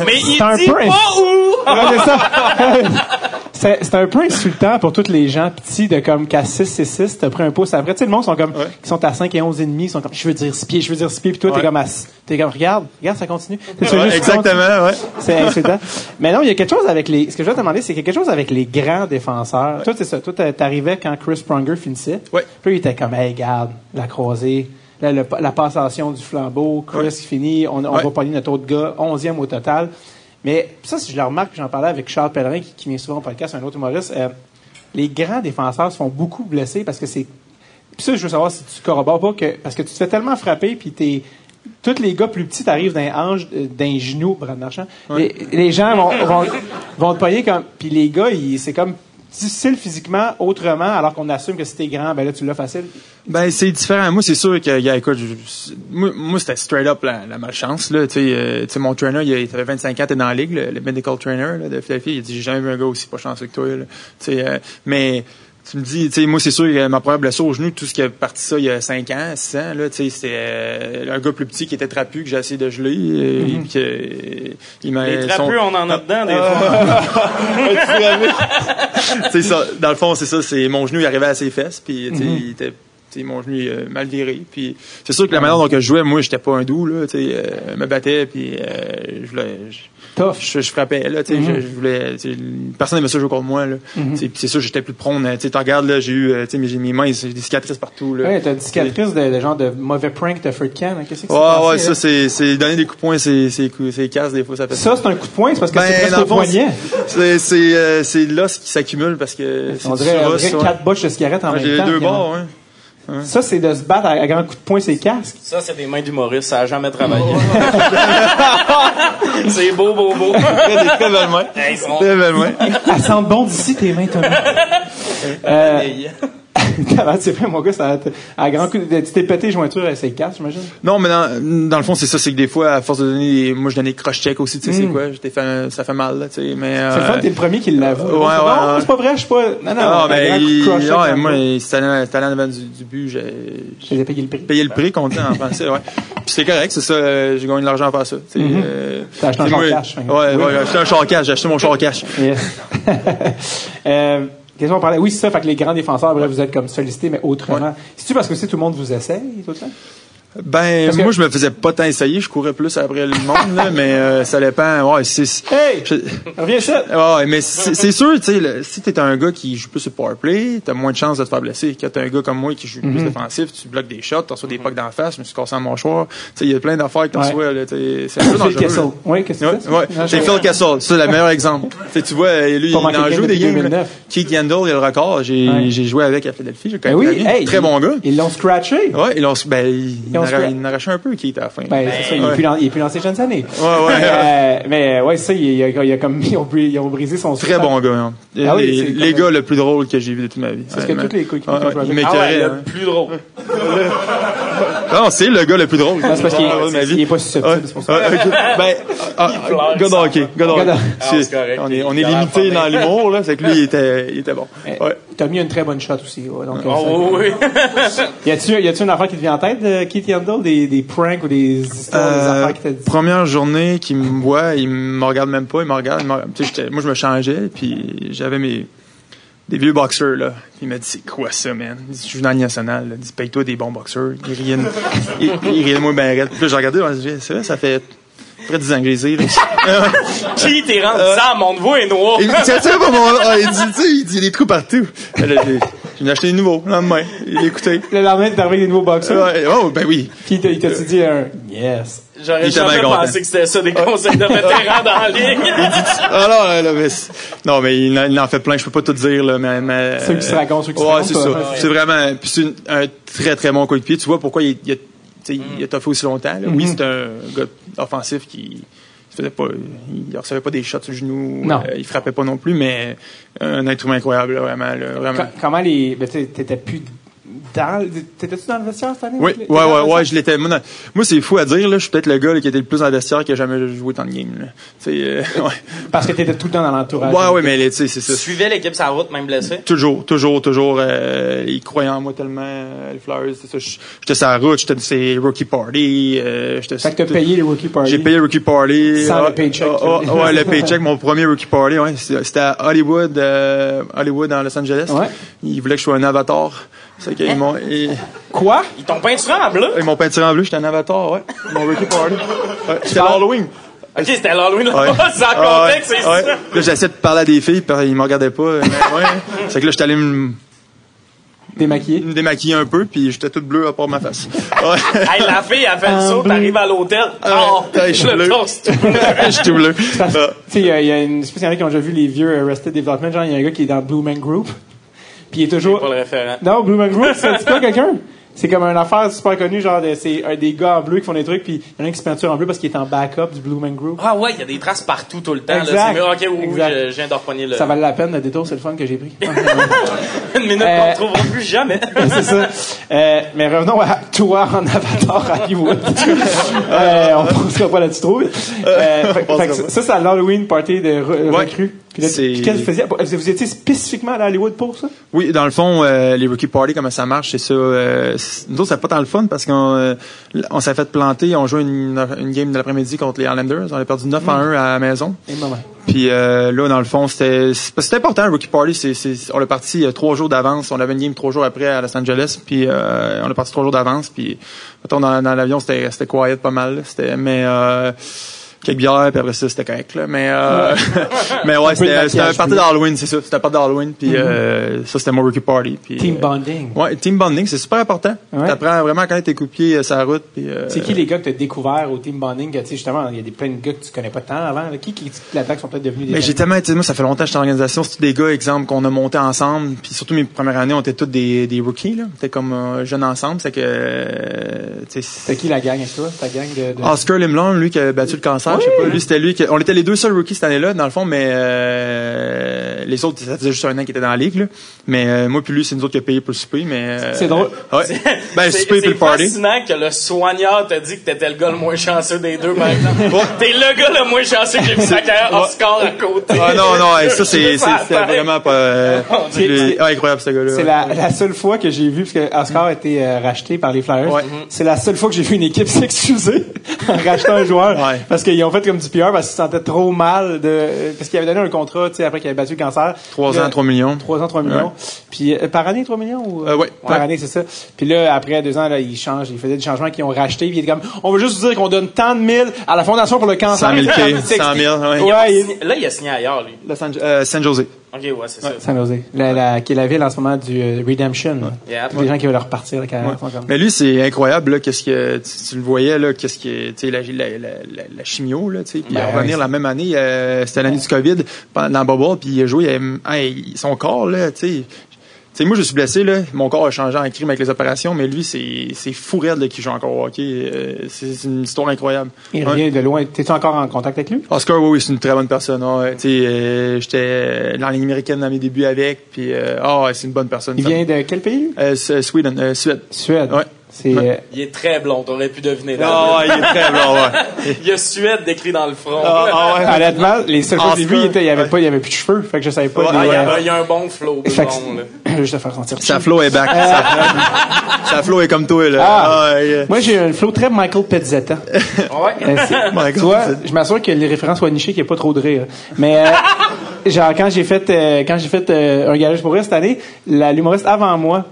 Mais il C'est un dit peu pas où! C'est ça. Un peu insultant pour tous les gens petits de comme qu'à 6 et 6, t'as pris un pouce après. Tu sais, le monde sont comme, Ouais. qui sont à 5 et 11 et demi, ils sont comme, je veux dire 6 pieds, je veux dire 6 pieds, puis toi, t'es Ouais. comme à, t'es comme, regarde, regarde, ça continue. Ouais, juste exactement, ouais. C'est insultant. Mais non, il y a quelque chose avec les, ce que je vais te demander, c'est qu'il y a quelque chose avec les grands défenseurs. Toi, c'est ça. Toi, t'a- t'arrivais quand Chris Pronger finissait. Puis il était comme, hey, regarde, la croisée, là, le- la passation du flambeau, Chris Ouais. qui finit, on, on Ouais. va pogner notre autre gars, 11e au total. Mais ça, si je le remarque, puis j'en parlais avec Charles Pellerin, qui, qui vient souvent au podcast, un autre humoriste, euh, les grands défenseurs se font beaucoup blesser parce que c'est. Puis ça, je veux savoir si tu corrobores pas que. Parce que tu te fais tellement frapper, puis t'es. Tous les gars plus petits t'arrivent d'un hanche, euh, d'un genou, Brad Marchand. Les, les gens vont, vont, vont te payer comme. Puis les gars, ils- c'est comme difficile physiquement autrement, alors qu'on assume que si grand, ben là, tu l'as facile? Ben c'est différent. Moi c'est sûr que écoute, je- moi, c'était straight up la, malchance là. Tu sais, euh, tu sais, mon trainer il, avait 25 ans, t'es dans la ligue, le, medical trainer là, de Philadelphie. Il dit j'ai jamais vu un gars aussi pas chanceux que toi. Tu sais, euh, mais tu me dis, tu sais, moi c'est sûr que ma première blessure au genou, tout ce qui a parti ça il y a 5 ans, 6 ans là, tu sais, c'était euh, un gars plus petit qui était trapu que j'ai essayé de geler. euh, et puis que, il m'a Les son- trapus, on en a dedans, des Ah. fois. c'est ça. Dans le fond, c'est ça. C'est mon genou, il arrivait à ses fesses, puis tu sais, Mhm. il était, tu sais, mon genou il, euh, mal viré. Puis c'est sûr que la manière dont je jouais, moi, j'étais pas un doux là. Tu sais, euh, je me battais, puis euh, je voulais. je- Tough. je, je frappais là, tu sais, Mhm. je, je voulais, personne n'aimait ça jouer contre moi là. Sais, puis c'est sûr, j'étais plus prône. Tu regardes là, j'ai eu, euh, tu sais, mes, j'ai mes mains, j'ai des cicatrices partout là. Ouais, t'as une cicatrice de, de genre de mauvais prank de Fred Can. hein. Qu'est-ce qui s'est Ouais, ouais, ça c'est, c'est donner des coups de poing, c'est, c'est, c'est casse des fois, ça fait. Ça, c'est un coup de poing, c'est parce que c'est Ben, presque dans au poignet. c'est, c'est, euh, c'est l'os qui s'accumule parce que c'est On dirait, on dirait quatre botches de cigarette en Ouais, même J'ai temps. deux puis, bords, ouais. Ça, c'est de se battre à, à grands coups de poing ses casques. Ça, c'est des mains d'humoriste, ça a jamais travaillé. c'est beau, beau, beau. Très, des très belles mains. Hey, ils sont- Très belles mains. Elles sentent bon d'ici tes mains, Thomas. Euh, c'est vrai, mon gars, ça a été- à grand coup, tu t'es pété les jointures à ses casques, j'imagine? Non, mais dans, dans le fond, c'est ça, c'est que des fois, à force de donner, moi, je donnais cross-check aussi, tu sais, c'est Mm. quoi, j'étais fait, ça fait mal, là, tu sais, mais... C'est le fun, euh, t'es le premier qui l'avoue. ouais, non, ouais, non, ouais. c'est pas vrai, je suis pas. Non, non, ben, grand il, ouais, dans moi, c'était allé en avant du, du but, j'ai payé le prix. payé le prix, dit en français, ouais. Puis c'était correct, c'est ça, euh, j'ai gagné de l'argent à faire ça, tu sais. Mhm. euh, T'as acheté un char cash, hein. Ouais, ouais, j'ai acheté un char cash, j'ai acheté mon char cash. Yes. Qu'est-ce qu'on parlait? Oui, c'est ça. Fait que les grands défenseurs, bref, vous êtes comme sollicités, mais autrement. C'est-tu parce que c'est tout le monde vous essaye tout le temps? Ben, que- moi, je me faisais pas tant essayer, je courais plus après le monde, là, mais euh, ça dépend, ouais, c'est... Hey! je- Reviens ça! Ouais, mais c'est c'est sûr, tu sais, le- si t'es un gars qui joue plus sur powerplay, t'as moins de chances de te faire blesser. Quand t'es un gars comme moi qui joue Mhm. plus défensif, tu bloques des shots, tu reçois des pucks d'en face, je me suis cassé un mâchoire. Tu sais, il y a plein d'affaires que tu Ouais. là, c'est un peu Phil dangereux. Kessel. là. Oui, qu'est-ce que c'est? ouais. C'est Phil Kessel, c'est le meilleur exemple. tu vois, lui, Pas il en joue des games. là. 2009. Keith Yandel, il a le record. J'ai Ouais. j'ai joué avec à Philadelphie, je le Ben connais oui, très ils- bon gars. Ils l'ont scratché. Ouais, il, en- ben, il, en- scra- il en arrachait un peu, Keith, à la fin. Ben, c'est ça, il est ouais. plus dans, il est plus dans ses jeunes années. Ouais, ouais. Euh, mais, ouais, ça, il, il a, il a comme, ils ont, brisé, ils ont brisé son Très bon gars. Hein. Ah oui, les c'est les gars le plus drôle que j'ai vu de toute ma vie. Parce que tous les coéquipiers Ouais, qui ont ouais, joué il avec- Ah ouais, m'écœurait, le hein. plus drôle. Non, c'est le gars le plus drôle. Non, c'est parce qu'il de ma est, vie. il est pas susceptible, c'est pour ça. Ben, ah, hockey, de- Ah, C'est- c'est correct. On est, on est limité dans l'humour, là. C'est que lui, il était, il était bon. Ouais. T'as mis une très bonne shot aussi. ouais, donc, euh, Oh, oui, oui. Y a-tu, y a-tu une affaire qui te vient en tête de Keith Yandel? Des, des pranks ou des histoires, des Euh, affaires qui t'a dit? première journée qu'il me voit, il me regarde même pas, il me regarde. il me regarde. Moi, je me changeais, puis j'avais mes des vieux boxeurs, là. Puis il m'a dit, c'est quoi ça, man? Il dit, je joue dans le national, là. Il dit, paye-toi des bons boxeurs. Il riait, de- il, il riait de moi ben raide. Puis là, j'ai regardé, je me dis, c'est vrai, ça fait près de 10 ans que je. Qui t'es rendu ça? Mon voix est noire. Il me dit, tiens, tiens, pas mon, ah, il dit, tu sais, il dit, il y a des trous partout. Là, j'ai, j'ai acheté des nouveaux, le lendemain. Il écoutait. Le lendemain, t'es arrivé avec des nouveaux boxeurs? Oh, ben oui. Puis il t'a dit un yes. J'aurais jamais pensé que c'était ça, des conseils de vétérans dans la ligne. Ah non, là, là, mais c'est- non, mais il en, il en fait plein, je peux pas tout dire, là, mais, mais Ceux qui se racontent, ceux qui se ouais, racontent c'est ça. Vraiment, puis c'est un très, très bon coup de pied. Tu vois pourquoi il, il a, tu sais, il a toffé aussi longtemps, là? Oui, Mhm. c'est un gars offensif qui, faisait pas, il recevait pas des shots sur le genou, Non. euh, il frappait pas non plus, mais un être humain incroyable, là, vraiment, là, vraiment. Co- Comment les. Ben, t'étais plus dans. le- T'étais-tu dans le vestiaire cette année? Oui, ouais, ouais, ouais, je l'étais. Moi, c'est fou à dire, là. Je suis peut-être le gars là, qui était le plus dans le vestiaire qui a jamais joué tant de games, euh, ouais. Parce que t'étais tout le temps dans l'entourage. Ouais, ouais, mais, tu sais, c'est ça. Tu suivais l'équipe la route, même blessé? Toujours, toujours, toujours. Euh, ils croyaient en moi tellement, euh, les Flyers. C'est ça. J'étais la route, j'étais c'est Rookie Party. Euh, j'étais Fait que t'as payé les rookie parties. J'ai payé Rookie Party. Sans Ah, le paycheck. ah, ah, ouais, le paycheck, mon premier Rookie Party, ouais. C'était c'était à Hollywood, euh, Hollywood, dans Los Angeles. Ouais. Ils voulaient que je sois un avatar. C'est qu'ils m'ont, ils, Quoi? Ils t'ont peinturé en bleu. ils m'ont peinturé en bleu, j'étais un avatar, ouais. Mon Rookie Party. Ouais, C'était l'Halloween. Ok, c'était l'Halloween. Ouais. c'est en Ah, contexte, ouais, c'est ouais. ça. Là, j'essayais de parler à des filles, puis ils me regardaient pas. euh. C'est que là, j'étais allé me Démaquillé? me démaquiller un peu, puis j'étais toute bleue à part ma face. Ouais. Hey, la fille a fait le saut, bleu. t'arrives à l'hôtel. Ah, Oh, je suis le bleu. Je suis tout bleu. Ah. Tu sais, il y a- il y, a une. Je sais pas s'il y en a qui ont déjà vu les vieux Arrested Development. Genre, il y a un gars qui est dans Blue Man Group. Puis il est toujours. Pas le référent. Non, Blue Man Group, ça dit pas quelqu'un? C'est comme une affaire super connue, genre, de- c'est un des gars en bleu qui font des trucs, puis il y en a un qui se peinture en bleu parce qu'il est en backup du Blue Man Group. Ah ouais, il y a des traces partout tout le temps. là. Exact. C'est mieux. Ok, oui, Exact. je, je viens de le... Ça valait la peine, le détour, c'est le fun que j'ai pris. une minute Euh, qu'on ne retrouvera plus jamais. c'est ça. Euh, mais revenons à toi en avatar à Hollywood. euh, on pensera pas là-dessus trop. vite. Euh, fait- fait ça, c'est à l'Halloween party de re- Ouais. recrues. Qu'est-ce que vous faisiez? Vous étiez spécifiquement à Hollywood pour ça? Oui, dans le fond, euh, les rookie party, comment ça marche, c'est ça. Euh, nous autres, c'est pas tant le fun parce qu'on euh, on s'est fait planter. On jouait une, une game de l'après-midi contre les Islanders. On a perdu 9 à 1 à la maison. Et maman. Puis euh, là, dans le fond, c'était c'est- important, rookie party. C'est, on est parti euh, trois jours d'avance. On avait une game trois jours après à Los Angeles. Puis euh, on est parti trois jours d'avance. Puis mettons, dans, dans l'avion, c'était, c'était quiet pas mal. là. C'était, mais euh, quelques bières, puis après ça, c'était correct. Là. Mais, euh, mais ouais, c'était, c'était un party d'Halloween, c'est ça. C'était un party d'Halloween. Puis euh, ça, c'était mon rookie party. Puis, Team euh, bonding. Ouais, team bonding, c'est super important. Ouais. T'apprends vraiment à connaître tes coupiers euh, sur la route. Puis, euh, C'est qui les gars que tu as découvert au team bonding? Tu sais, justement, il y a des, plein de gars que tu connais pas tant avant. là. Qui, qui, là-dedans qui sont peut-être devenus des. Mais j'ai tellement été, moi, ça fait longtemps que j'étais en organisation. C'est tous des gars, exemple, qu'on a monté ensemble. Puis surtout mes premières années, on était tous des, des rookies, là. On était comme euh, jeunes ensemble. C'est que, euh, C'était qui la gang avec toi? Ta gang de. de... Oscar Limlon, lui qui a battu le cancer, je sais pas, lui c'était lui qui, on était les deux seuls rookies cette année-là dans le fond, mais euh, euh, les autres, ça faisait juste un an qui était dans la ligue, là. Mais euh, moi puis lui, c'est nous autres qui a payé pour le souper, mais... euh, C'est drôle. Ouais. Ben, le c'est souper puis c'est le party. fascinant que le soigneur t'a dit que t'étais le gars le moins chanceux des deux, par exemple. T'es le gars le moins chanceux qui a vu sa carrière hors score à côté. Ah non, non, hey, ça, c'est, c'est, c'était vraiment pas... euh, C'est- le- c'est- ah, incroyable, ce gars-là. C'est la, la seule fois que j'ai vu, parce que Oscar a été euh, racheté par les Flyers, Ouais. c'est la seule fois que j'ai vu une équipe s'excuser en rachetant un joueur. Ouais. Parce qu'ils ont fait comme du PR parce qu'ils se sentaient trop mal de, parce qu'il avait donné un contrat, tu sais, après qu'il avait battu le cancer. Trois là, ans, 3 millions. 3 ans, 3 millions. Puis euh, par année, 3 millions ou Euh, ouais. par Ouais. année, c'est ça. Puis là, après deux ans, là, ils changent, ils faisaient des changements qu'ils ont rachetés. Puis il était comme, on veut juste vous dire qu'on donne tant de mille à la Fondation pour le cancer. 100 000 Comme K, c'est 100 000, ouais. Il a Ouais, il- signé- Là, il a signé ailleurs, lui. Los Angeles- euh, San Jose. OK, ouais, c'est ça. San Jose, la, la- qui est la ville en ce moment du euh, Redemption. Yeah. Tous les gens qui veulent repartir carrière. sont comme- Mais lui, c'est incroyable, là, qu'est-ce que, tu, tu le voyais, là, qu'est-ce que, tu sais, la, la, la, la, la chimio, là, tu sais, puis Ben, à revenir ouais, la même année, euh, c'était l'année du COVID, pendant, dans Bubble, puis il a joué, il hey, son corps, là, tu sais, sais, moi, je suis blessé, là, mon corps a changé en crime avec les opérations, mais lui, c'est, fou raide, là, qu'il joue encore au hockey, euh, c'est, une histoire incroyable. Il revient de loin. T'es-tu encore en contact avec lui? Oscar, oui, oui, c'est une très bonne personne. sais, euh, j'étais dans la ligne américaine dans mes débuts avec, puis euh, ah, ouais, c'est une bonne personne. Il Ça- vient de quel pays? Euh, Sweden, euh, Suède. Suède. Ouais. Euh, Il est très blond, t'aurais pu deviner. Ah, ouais, il est très bon, ouais. Il y a Suède décrit dans le front. Ah, ah, ouais. honnêtement, les seules fois que j'ai vu, il, Oscar, était, il y avait ouais. pas, il y avait plus de cheveux. Fait que je savais pas. Ah, il, y a, euh, il y a un bon flow fait que- blond, là. Je vais juste te faire sentir. Sa flow est back. Sa, sa flow est comme toi, là. Ah. yeah. Moi, j'ai un flow très Michael Pezzetta. Ouais? Euh, c'est- Michael tu vois, Pezzetta. je m'assure que les références soient nichées, qu'il n'y ait pas trop de rire. Mais euh, genre quand j'ai fait euh, quand j'ai fait euh, un garage pour rire cette année, la l'humoriste avant moi,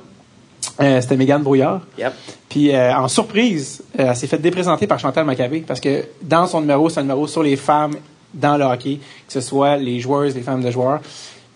euh, c'était Mégane Brouillard. Yep. Puis euh, en surprise, euh, elle s'est fait déprésenter par Chantal Maccabé parce que dans son numéro, c'est un numéro sur les femmes dans le hockey, que ce soit les joueuses, les femmes de joueurs.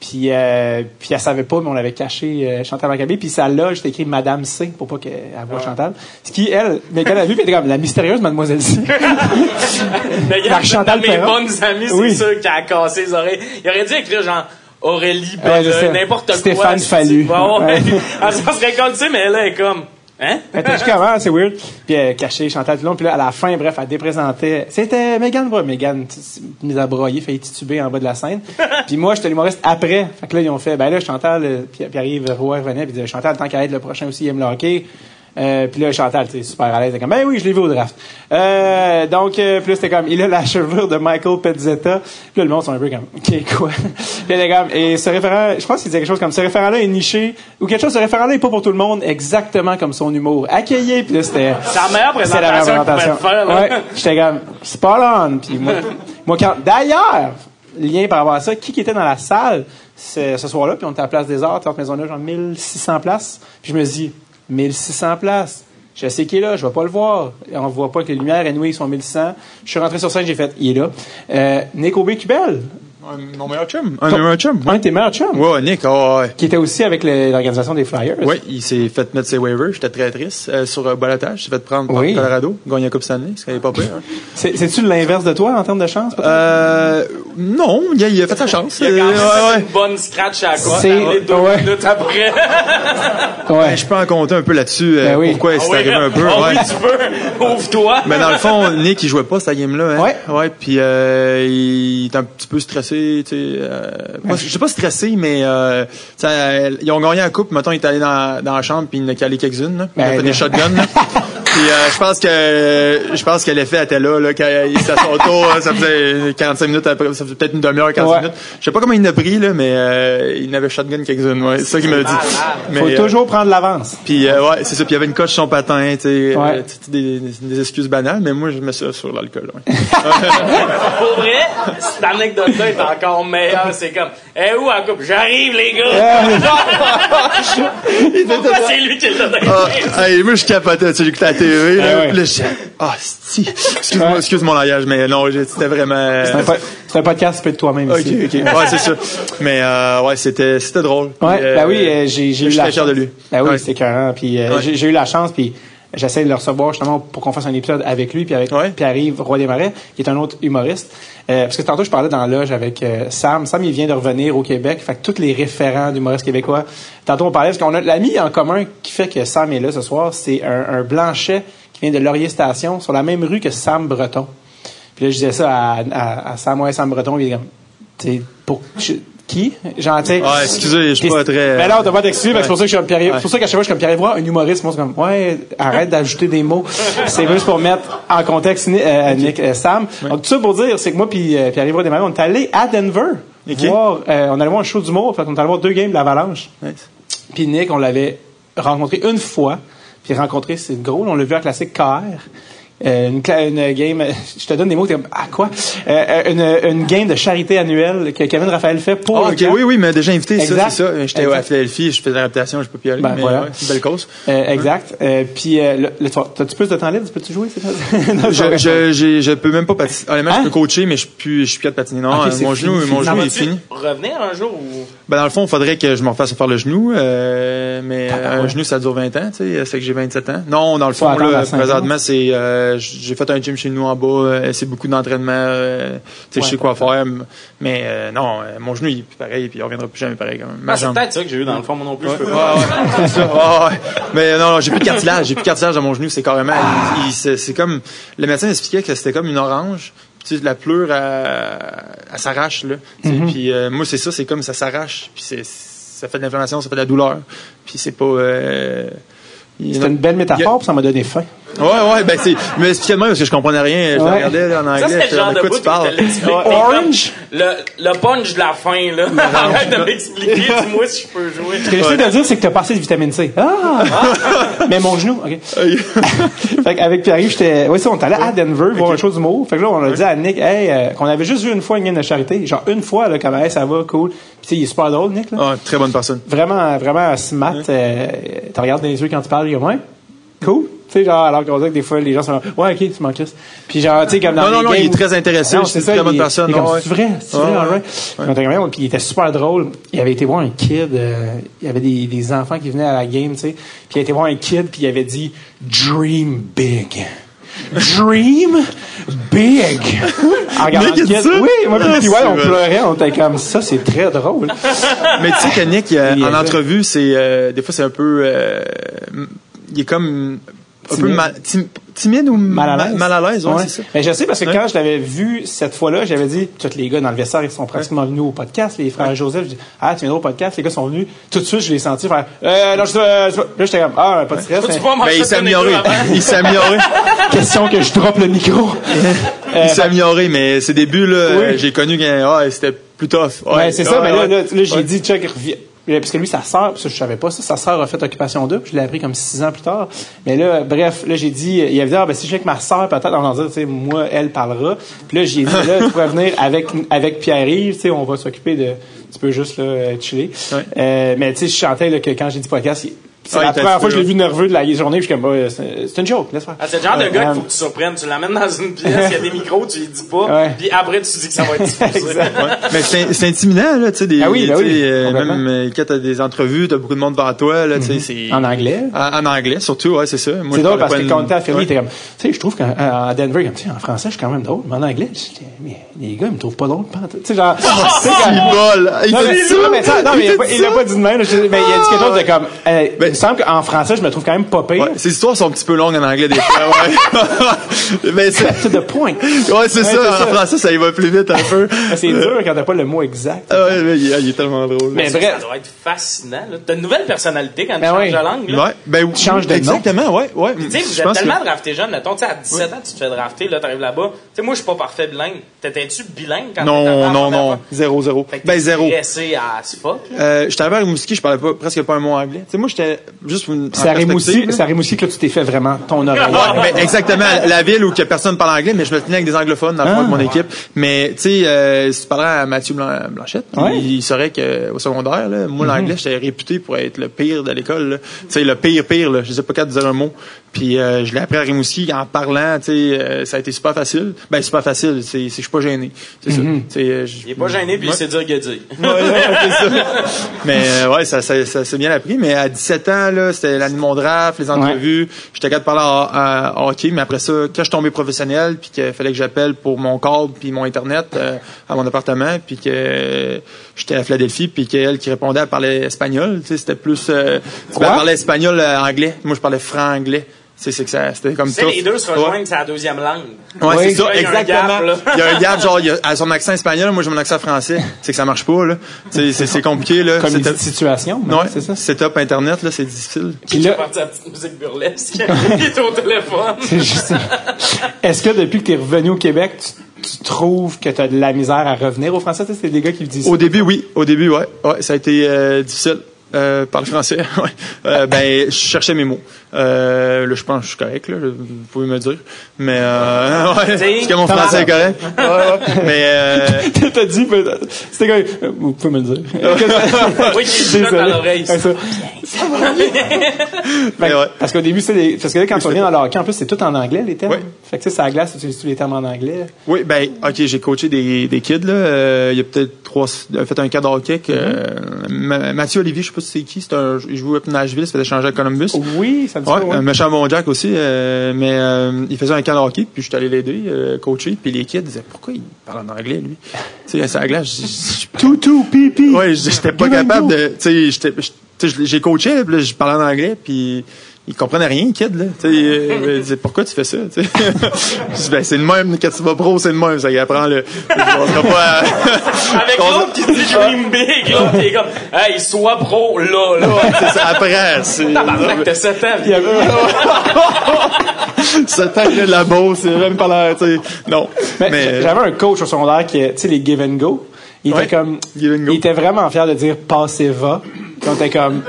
Puis, euh, puis elle savait pas, mais on l'avait caché euh, Chantal Maccabé. Puis sa loge, c'était écrit Madame C pour pas qu'elle voit Chantal. Ce qui, elle, mais quand elle a vu, puis elle était comme la mystérieuse Mademoiselle C. Mais Chantal dans mes bonnes amies, c'est Oui. sûr qu'il a cassé les oreilles. Il aurait dû écrire genre Aurélie, Ouais, sais. n'importe quoi. Stéphane Fallu. Ouais, ouais. Elle s'en serait collée, mais elle est comme, hein? Elle était juste avant, c'est weird. Puis elle cachait Chantal tout le long. Puis là, à la fin, bref, elle déprésentait. C'était Megan, Bra- Megan, mise à broyer, failli tituber en bas de la scène. puis moi, j'étais l'humoriste après. Fait que là, ils ont fait, ben là, Chantal, euh, puis Pierre-Yves Roy revenait, puis disait, Chantal, tant qu'à être le prochain aussi, il aime le hockey. Euh, puis là, Chantal, tu sais, super à l'aise, comme, ben oui, je l'ai vu au draft. Euh, donc, euh, puis là, c'était comme, il a la chevelure de Michael Pezzetta. Puis là, le monde sont un peu comme, OK, quoi? puis était comme, et ce référent, je pense qu'il disait quelque chose comme, ce référent-là est niché, ou quelque chose, ce référent-là est pas pour tout le monde, exactement comme son humour. Accueilli, puis là, c'était... C'est la meilleure C'est la présentation meilleure faire, là. Ouais, j'étais comme, spot on. Puis moi, moi quand, d'ailleurs, lien par rapport à ça, qui qui était dans la salle ce, ce soir-là, puis on était à la Place des Arts, Théâtre Maisonneuve, genre 1600 places. Puis je me dis, 1600 places. Je sais qu'il est là, je vais pas le voir. On voit pas que les lumières, anyway, ils sont 1600. Je suis rentré sur scène, j'ai fait, il est là. Euh, Nick Un, mon meilleur chum. Un, meilleur chum. un de tes meilleurs chums, Ouais, Nick, ah, ouais. qui était aussi avec l'organisation des Flyers. Oui, il s'est fait mettre ses waivers. J'étais très triste. Euh, sur euh, Balotage, il s'est fait prendre par Oui. Colorado. Gagné la Coupe Stanley, ce qui n'est pas pire. hein. C'est- C'est-tu l'inverse de toi en termes de chance? peut-être? Euh, non, il a, il a fait sa chance. Il a quand Euh, même ouais, fait ouais. une bonne scratch à la. C'est- Parler deux ouais. minutes après. ouais. Ben, je peux en compter un peu là-dessus, euh, Ben oui. pourquoi c'est Ah oui, arrivé un peu. ah ouais. oui, tu peux. Ouvre-toi. Mais dans le fond, Nick, il jouait pas cette game-là. Hein? Ouais. Ouais, puis euh, il était un petit peu stressé, sais. Euh, pas- je sais pas stressé, mais euh, euh, ils ont gagné la coupe. Mettons, il est allé dans, dans la chambre, puis il a calé quelques-unes. là. Il a Ben, fait des shotguns. là. Puis euh, je pense que je pense que l'effet était là, là quand il s'est à son tour, hein, ça faisait 45 minutes après, ça faisait peut-être une demi-heure, 45 Ouais. minutes. Je sais pas comment il a pris là, mais euh, il en avait shotgun quelques-unes, ouais, c'est ça qu'il m'a dit. Mais, Faut euh, toujours prendre l'avance. puis euh, ouais, c'est ça. Puis il y avait une coche sur son patin, tu sais, Ouais. euh, des, des excuses banales, mais moi je mets ça sur l'alcool. ouais. Pour vrai, cette anecdote-là est encore meilleure. C'est comme, eh où en coupe? J'arrive, les gars! Pourquoi c'est lui qui l'a donné? Ah, hey, moi je capotais, tu sais, TV, là, Ah ouais. là, je ah, si. Excuse-moi, excuse mon langage, mais non, c'était vraiment. C'est un, c'est un podcast fait de toi-même Ok, ici. ok. Ouais, c'est ça. Mais euh, ouais, c'était, c'était drôle. Ouais, Puis, euh, ben oui, euh, j'ai, eu j'étais la fier chance. de lui. Ben oui, c'est écœurant. Puis euh, j'ai eu la chance, puis j'essaie de le recevoir justement pour qu'on fasse un épisode avec lui, puis avec Ouais. Pierre-Yves Roy Desmarais, qui est un autre humoriste. Euh, parce que tantôt, je parlais dans la loge avec euh, Sam. Sam, il vient de revenir au Québec. Fait que tous les référents d'humoristes québécois. Tantôt, on parlait, parce qu'on a l'ami en commun qui fait que Sam est là ce soir, c'est un, un blanchet qui vient de Laurier Station, sur la même rue que Sam Breton. Puis là, je disais ça à, à, à Sam, ouais, Sam Breton, il est comme, tu sais, pour, je- qui? Genre, tu sais. Ah, excusez, je suis pas très. Mais là, on t'a pas d'excuser, parce que c'est pour ça que je suis comme Pierre. C'est pour ça qu'à chaque fois, je suis comme Pierre un humoriste, moi, c'est comme, ouais, arrête d'ajouter des mots. C'est juste pour mettre en contexte euh, Nick, euh, Sam. Donc, tout ça pour dire, c'est que moi puis euh, Pierre-Yves Desmarais, on est allé à Denver. Ok. Voir, euh, on allait voir un show d'humour. En fait, on est allé voir deux games de l'Avalanche. Nice. Puis Nick, on l'avait rencontré une fois. Puis rencontré, c'est gros. On l'a vu à Classique KR. Euh, une, une game, je te donne des mots, ah quoi? Euh, une, une game de charité annuelle que Kevin Raphaël fait pour Ah, le ok, camp. oui, oui, mais déjà invité, ça, Exact. c'est ça. J'étais à Philadelphie, je fais de la réputation, je peux plus y aller. Ben, mais voilà. ouais, c'est une belle cause. Euh, exact. Euh, puis, euh, le, le- t'as-tu plus de temps libre? Peux-tu jouer? c'est ça? Non, Je, je, j'ai- je peux même pas patiner. Honnêtement, Hein? je peux coacher, mais je suis plus, je suis plus de patiner. Non, Ok, euh, c'est mon fini, genou, fini. mon Ça genou est fini. revenir un jour ou. Ben, dans le fond, il faudrait que je me refasse faire le genou, euh, mais Ah, un genou, ça dure 20 ans, tu sais, c'est que j'ai 27 ans. Non, dans le fond, là, à 50. présentement, c'est, euh, j'ai fait un gym chez nous en bas, euh, c'est beaucoup d'entraînement, euh, tu sais, je sais quoi faire, mais euh, non, euh, mon genou, il est plus pareil, puis il reviendra plus jamais pareil, quand même. Ma Ah, c'est peut-être ça que j'ai eu dans le fond, moi non plus. je peux Ouais, pas. ouais, ça. Ouais, ouais. Mais non, non, j'ai plus de cartilage. J'ai plus de cartilage dans mon genou. C'est carrément. c'est c'est comme. Le médecin expliquait que c'était comme une orange. Tu sais, la pleure, elle, s'arrache, là. Sais, Puis euh, moi, c'est ça, c'est comme ça s'arrache. Puis c'est ça fait de l'inflammation, ça fait de la douleur. Puis c'est pas. Euh, C'était une belle métaphore, puis ça m'a donné faim. Ouais, ouais, ben c'est. Mais moi parce que je comprenais rien. Je Ouais. regardais là, en anglais. Ça, c'est le genre de quoi tu parles? Ouais. Orange? Le, le punch de la fin, là. Arrête de m'expliquer, dis-moi si je peux jouer. Ce que j'essaie de dire, c'est que t'as passé de vitamine C. Ah! Mais mon genou, OK. fait qu'avec Pierre-Yves, j'étais, oui, ça, on est allé à Denver voir un show d'humour. Fait que là, on a dit à Nick, hey, euh, qu'on avait juste vu une fois une game de charité. Genre, une fois, là, comme, hey, ça va, cool. Puis, tu sais, il est super drôle, Nick, là. Ah, très bonne personne. Vraiment, vraiment smart. Euh, tu regardes dans les yeux quand tu parles, il ouais, cool. Tu sais, genre, alors qu'on dirait que des fois, les gens sont là, ouais, ok, tu m'en crisses. Puis genre, tu sais, comme dans Non, non, non, il est très intéressé, Non, c'est une ça, très bonne il personne, ouais. c'est vrai, c'est Ouais, vrai, ouais. alright. Puis était il était super drôle. Il avait été voir un kid, euh, il y avait des, des enfants qui venaient à la game, tu sais. Puis il a été voir un kid, puis il avait dit, dream big. Dream big. En regardant Nick dit kid, ça? oui, moi, Ah, puis ouais, on pleurait, on était comme ça, c'est très drôle. Mais tu sais que Nick, euh, en là. entrevue, c'est euh, des fois c'est un peu, euh, il est comme un peu Timide. mal- tim- timide ou Mal à l'aise. mal à l'aise, ouais, Ouais. c'est ça. Mais je sais parce que Ouais. quand je l'avais vu cette fois-là, j'avais dit, tous les gars dans le vestiaire, ils sont pratiquement venus au podcast, les frères Joseph. Je dis, ah, tu viens au podcast, les gars sont venus. Tout de suite, je l'ai senti faire, euh, non, je pas. Là, j'étais comme, ah, pas de stress. M'en Ben, il s'est amélioré. Il s'est amélioré. Question que je droppe le micro. Il s'est amélioré, mais ses débuts, là, Oui. euh, j'ai connu que ah, c'était plus tough. Ouais, c'est ça, mais là, ouais. là, là, j'ai Ouais. dit, check, reviens. Parce que lui, sa sœur, ça, je savais pas ça, sa sœur a fait Occupation double, je l'ai appris comme six ans plus tard. Mais là, bref, là, j'ai dit, il avait dit, ah, ben, si je viens avec ma sœur, peut-être, on va dire, tu sais, moi, elle parlera. Puis là, j'ai dit, là, tu pourrais venir avec, avec Pierre-Yves, tu sais, on va s'occuper de, tu peux juste, là, chiller. Ouais. Euh, mais, tu sais, je chantais, là, que quand j'ai dit podcast, c'est Ouais, la première dit, fois que je l'ai vu nerveux de la journée, puis je suis comme, bah, c'est c'est une joke, laisse faire. Ah, c'est le genre de gars Euh, qu'il faut que tu surprennes. Tu l'amènes dans une pièce, il y a des micros, tu lui dis pas, Ouais. puis après tu dis que ça va être diffusé. Mais c'est c'est intimidant, là, tu sais, des, Ah oui, ben oui, euh, même euh, quand t'as des entrevues, t'as beaucoup de monde devant toi, là, tu sais, c'est... Mm-hmm. En anglais? En, en anglais, surtout, ouais, c'est ça. Moi, C'est drôle parce que quand était à Philly, était comme, tu sais, je trouve qu'à Denver, comme, tu sais, en français, je suis quand même drôle, mais en anglais, les gars, ils me trouvent pas drôle. Tu sais, genre, Il vole. Il mais, ça. non, mais, il, a pas- dit de même, mais il a dit quelque chose de comme, il me semble qu'en français, je me trouve quand même pas pire. Ouais, ces histoires sont un petit peu longues en anglais des fois, ouais. mais c'est, To the point. ouais, c'est ça. c'est En ça. français, ça y va plus vite un peu. Mais c'est dur quand t'as pas le mot exact. Ah ouais, mais il, est- il est tellement drôle. Mais Ça, bref. ça doit être fascinant. là. T'as une nouvelle personnalité quand tu Ben changes oui. de langue. Là. Ouais, ben oui. changes de nom. Exactement, ouais, ouais. Tu sais, vous Je êtes tellement que- drafté jeune, mettons, tu sais, à 17 ans, tu te fais drafter, là, t'arrives là-bas. Tu sais, moi, je suis pas parfait bilingue. T'étais-tu bilingue quand t'étais Non, non, non. fois? Zéro, zéro. Fait que Ben, t'es zéro. stressé à ce fuck, là. Euh, j'étais arrivé à Rimouski, je parlais pas, presque pas un mot anglais. Tu sais, moi, j'étais juste pour une, Rimouski, perspective, là. c'est à Rimouski que là, tu t'es fait vraiment ton oreille. Ouais, ben, exactement. La ville où que personne parle anglais, mais je me tenais avec des anglophones dans le fond Ah. de mon équipe. Mais, tu sais, euh, si tu parlais à Mathieu Blan- Blanchette, Ouais. Il saurait qu'au secondaire, là, moi, l'anglais, j'étais réputé pour être le pire de l'école. là. Tu sais, le pire, pire, là. Je sais pas qu'à dire un mot. Puis, euh, je l'ai appris à Rimouski en parlant, tu sais, euh, ça a été super facile. Ben, super facile. C'est, c'est- je suis pas gêné. C'est ça. Tu sais, euh, je- Il est pas gêné, puis il Ouais. sait dire que dire. Ouais, ouais, c'est ça. Mais euh, ouais, ça, ça, ça s'est bien appris. Mais à 17 ans, là, c'était l'année de mon draft, les entrevues. J'étais capable de parler à, à- à hockey, mais après ça, quand je suis tombé professionnel, puis qu'il fallait que j'appelle pour mon câble puis mon internet euh, à mon appartement, puis que j'étais à Philadelphie, puis qu'elle qui répondait, elle parlait espagnol. Tu sais, c'était plus. Euh, tu espagnol, euh, anglais. Moi, je parlais franc-anglais. C'est c'est que ça, c'était comme tough. les deux se Ouais. rejoignent, c'est la deuxième langue. Ouais, Oui, c'est ça, là, il y a un exactement. Il y a un gap, genre, il y a, à son accent espagnol, moi j'ai mon accent français. C'est que ça marche pas, là. C'est, c'est, c'est compliqué, là. Comme une petite situation. Ouais, c'est ça. Setup Internet, là, c'est difficile. Puis là, parti la petite musique burlesque. Il est au téléphone. c'est juste- Est-ce que depuis que tu es revenu au Québec, tu, tu trouves que tu as de la misère à revenir au français? Tu sais, C'est des gars qui me disent Au début, oui. Au début, ouais. Ouais, ça a été euh, difficile. Euh, parler français, ouais. Euh, ben, je cherchais mes mots. Euh, là, je pense que je suis correct, là. Vous pouvez me dire. Mais, euh, ouais. Est-ce que mon français est correct? Ouais, ouais. Mais, euh, T'as dit. C'était euh, vous pouvez me le dire. Oui, est dans l'oreille. Ouais, ça. mais ouais. Parce qu'au début, c'est des- parce que là, quand tu reviens dans le hockey, en plus, c'est tout en anglais, les termes. Oui. Fait que, tu sais, la glace, tu utilises tous les termes en anglais? Oui, ben, ok, j'ai coaché des, des kids, là. Euh, il y a peut-être trois, il a fait un cadre hockey. que, euh, Ma- Mathieu Olivier, je sais pas si c'est qui, c'est un, il jouait à Nashville, il se faisait changer à Columbus. Oui, ça me dit Ouais, pas, ouais. un méchant bon Jack aussi, euh, mais euh, il faisait un camp de hockey, puis je suis allé l'aider, euh, coacher, puis les kids disaient pourquoi il parle en anglais lui? tu sais, c'est la glace, Toutou, pipi. ouais, j'étais pas capable de, tu sais, j'ai coaché, puis je parlais en anglais, puis ils comprenaient rien, les kids là. Euh, pourquoi tu fais ça, ben c'est le même quand tu vas pro, c'est le même, ça y apprend le. On sera pas. à- Avec on- l'autre qui dit dream big, qui est comme, hey, sois pro, là, là. c'est ça, après, c'est. Tabarnak, t'as 7 ans. Il y avait- Ça t'a de la bosse, c'est même pas l'air, tu sais. Non. Mais, Mais, j'avais un coach au secondaire qui, tu sais, les give and go. Il Ouais, était comme, give and go. il était vraiment fier de dire passez va. On était comme,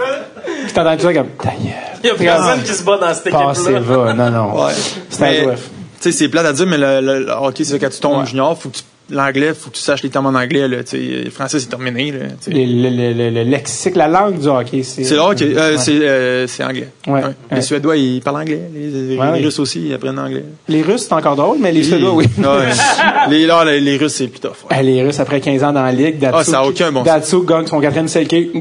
puis t'entends tout ça comme, ta gueule. Il y a personne qui se bat dans cette équipe-là. va. Non, non. Ouais. Mais, un. Tu sais, c'est plate à dire, mais le, le, le hockey, c'est quand tu tombes Ouais. junior, faut que tu, l'anglais, faut que tu saches les termes en anglais, là. Le français, c'est terminé, là. Le, le, le, le, le lexique, la langue du hockey, c'est. C'est le hockey, euh, Ouais. c'est, euh, c'est anglais. Ouais. Les Ouais. Suédois, ils parlent anglais. Les, les Ouais, ouais. Russes aussi, ils apprennent anglais. Les Russes, c'est encore drôle, mais les Suédois, oui. Ouais. les, là, les, les Russes, c'est plus tough. ouais. Ah, les Russes, après 15 ans dans la ligue, Datsuk, Ah, ça a aucun bon sens. Datsuk gagne son quatrième Selkie.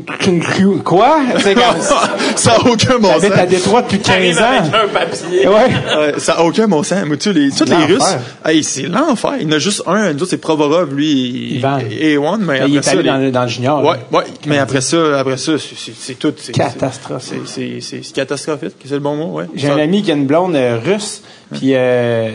Quoi? Ça a aucun bon t'habites à sens. Détroit depuis 15 T'arrives ans. avec un papier. Ouais. Ouais, ça a aucun bon sens. Mais tu sais, les, tous les l'enfer. Russes, hey, c'est l'enfer. Il y en a juste un. Nous autres, c'est Provorov, lui, Ivan. et One, mais Il après est ça, allé les- dans, le- dans le junior. Là. ouais. Mais après ça, après ça, c'est- tout. c'est- Catastrophe. C'est catastrophique. C'est le bon mot, ouais. J'ai un ami qui a une blonde euh, russe, puis euh,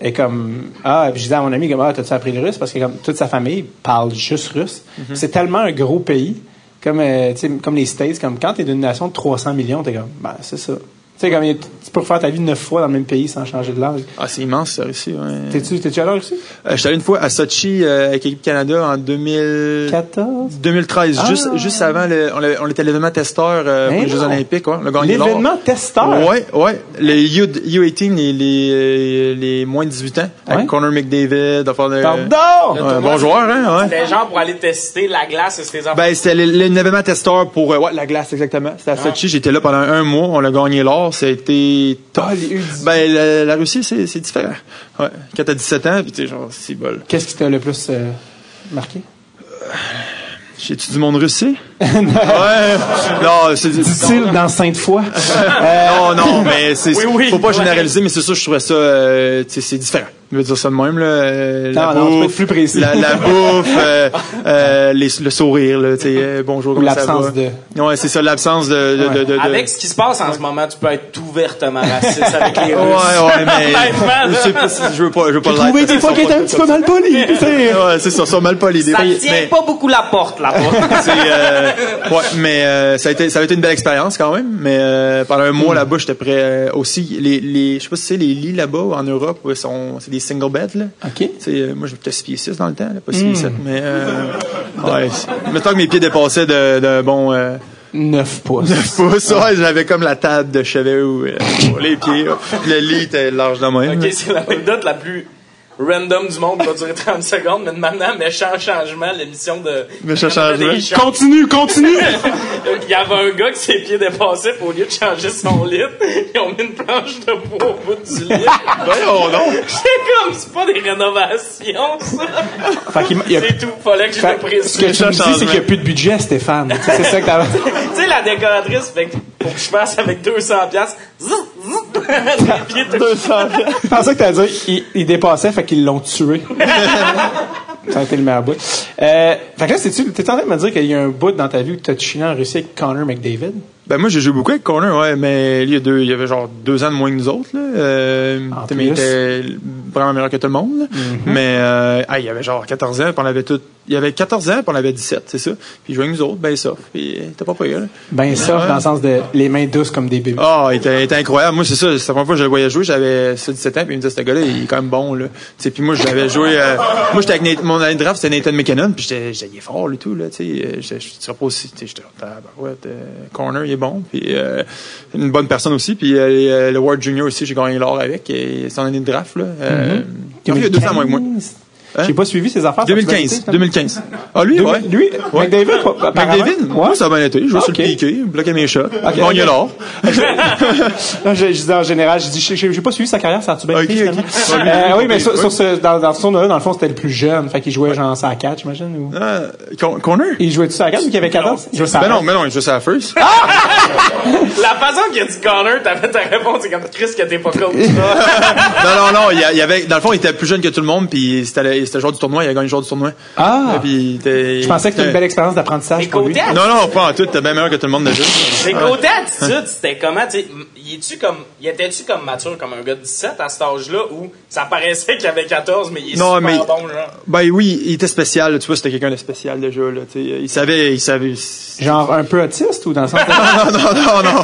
est comme ah, puis je disais à mon ami comme ah, t'as-tu appris le russe? Parce que comme toute sa famille parle juste russe. Mhm. C'est tellement un gros pays comme euh, comme les States, comme quand t'es d'une nation de 300 millions, t'es comme ben c'est ça. Tu sais comme tu peux faire ta vie neuf fois dans le même pays sans changer de langue. Ah, c'est immense, ça, aussi, ouais. T'es-tu t'es-tu allé en Russie? Euh, J'étais allé une fois à Sochi euh, avec l'équipe Canada en 2000... 14. 2013, Ah. juste, juste avant, le, on, était à l'événement testeur euh, pour les Jeux. Olympiques. Ouais, on a gagné l'or. L'événement testeur. Ouais, ouais. Les U, U18, les, les, les moins de 18 ans, Ouais. avec Connor McDavid, enfin, Pardon! Ouais, bon joueur, hein, ouais. C'était genre pour aller tester la glace et c'était. Ben, c'était l'événement testeur pour euh, ouais, la glace, exactement. C'était à Sochi. J'étais là pendant un mois. On a gagné l'or. Ça a été tough. Ah, les U18. Ben, la, la Russie, c'est différent. Ouais. Quand t'as 17 ans, puis tu genre, c'est bol. Qu'est-ce qui t'a le plus euh, marqué? J'ai-tu du monde russe? Ouais. Non, c'est... Dit-il dans Sainte-Foy. non, non, mais c'est, Oui, oui, faut pas ouais. généraliser, mais c'est ça, je trouvais ça, euh, c'est différent. Je veux dire ça de même, là. euh, la Non, non, bouffe, plus précis. La, la bouffe, euh, euh, les, le sourire, là, tu sais, euh, bonjour, ça l'absence va? de- Ouais, c'est ça, l'absence de, de, Ouais. de, de- de- Avec ce qui se passe en ce moment, tu peux être ouvertement raciste avec les Ouais, Russes. ouais, mais, Honnêtement, là. je sais pas si je veux pas, je veux pas des fois qu'il était un petit peu mal poli. tu sais. Ouais, c'est ça, ils sont mal polis. Ça tient mais- pas beaucoup la porte, là-bas. c'est euh, ouais mais euh, ça a été ça a été une belle expérience quand même mais euh, pendant un mois là-bas j'étais prêt euh, aussi les les je sais pas si c'est les lits là-bas en Europe ouais, sont c'est des single beds là OK. euh, moi j'étais 6 pieds 6 dans le temps là, pas 6 pieds 7 mais euh, ouais c'est- mettons que mes pieds dépassaient de, de bon euh, Neuf pouces. pouces ouais, j'avais comme la table de chevet ou euh, pour les pieds le lit était large de même Ok, c'est l'anecdote la plus random du monde qui va durer 30 secondes, mais maintenant, méchant changement, l'émission de... Méchant changement. Continue, continue. Il y avait un gars qui ses pieds dépassaient, au lieu de changer son lit, ils ont mis une planche de bois au bout du lit. voyons donc C'est comme, c'est pas des rénovations, ça. A- C'est tout, fallait que je le précise. ce que tu me dis, c'est qu'il n'y a plus de budget, Stéphane. C'est ça que t'as. Tu sais, la décoratrice, fait que je fasse avec 200 piastres. Zzz, zzz. Les pieds tout- Je pensais que t'allais dire, il, il dépassait, fait qu'ils l'ont tué. ça a été le meilleur bout. Euh, fait que là, t'es en train de me dire qu'il y a un bout dans ta vie où t'as chillé en Russie avec Connor McDavid? Ben moi j'ai joué beaucoup avec Corner, ouais, mais lui, il y a deux, il y avait genre deux ans de moins que nous autres. Là. Euh, mais il était vraiment meilleur que tout le monde. là. Mais euh, ah, il y avait genre 14 ans, puis on avait tout. Il y avait 14 ans, puis on avait 17, c'est ça. Puis il jouait avec nous autres, ben ça. Puis il était pas pire. là. Ben ça, dans le sens de les mains douces comme des bébés. Ah, il était, il était incroyable. Moi, c'est ça. C'est la première fois que je le voyais jouer. J'avais 17 ans, puis il me disait, ce gars-là, il est quand même bon, là. Tu sais, puis moi, j'avais joué, euh, moi, j'étais avec Nate- mon année de draft, c'était Nathan McKinnon, puis j'étais, fort, lui, tout, là, tu sais. Euh, Je dirais pas aussi, tu sais, j'étais, ouais, t'es- corner, il est bon, puis euh, une bonne personne aussi, puis euh, euh, le Ward Junior aussi, j'ai gagné l'or avec, et c'est en année de draft, là. Euh, Il y a deux ans moins que moi. J'ai pas suivi ses affaires. 2015, 2015 Ah, lui, ouais. Lui, Ouais. McDavid. McDavid, Ouais. moi, ça a bien été. Je jouais sur Ok. le piqué, bloquais mes shots, Ok. gagné l'or. Je, je dis en général, je dis, j'ai- pas suivi sa carrière, ça a-tu bien été, ok. Euh, oui, mais sur, ce, dans, dans ce tournoi-là, dans le fond, c'était le plus jeune. Fait qu'il jouait genre ça à 4, j'imagine, ou? Ah, Con- corner? Il jouait tout ça à 4 ou qu'il avait 14? Il jouait ça à Ben non, 4. mais non, il jouait ça à la first. La façon qu'il a dit Connor, t'avais ta réponse, c'est comme Chris que t'es pas coach. non, non, non, il y avait, dans le fond, il était plus jeune que tout le monde, puis c'était c'était le joueur du tournoi, il a gagné le joueur du tournoi. Ah! Et Puis, il était- Je pensais que c'était une belle expérience d'apprentissage Mais pour lui. côté attitude, Non, non, pas en tout, t'es bien meilleur que tout le monde déjà. mais côté attitude, c'était comment, tu sais, il comme, il était-tu comme mature, comme un gars de 17 à cet âge-là, où ça paraissait qu'il avait 14, mais il est Non, super mais- bon, genre? Ben oui, il était spécial, là, tu vois, c'était quelqu'un de spécial déjà, là, tu sais. Il savait, il savait. Genre un peu autiste ou dans le sens de... Non, non, non, non.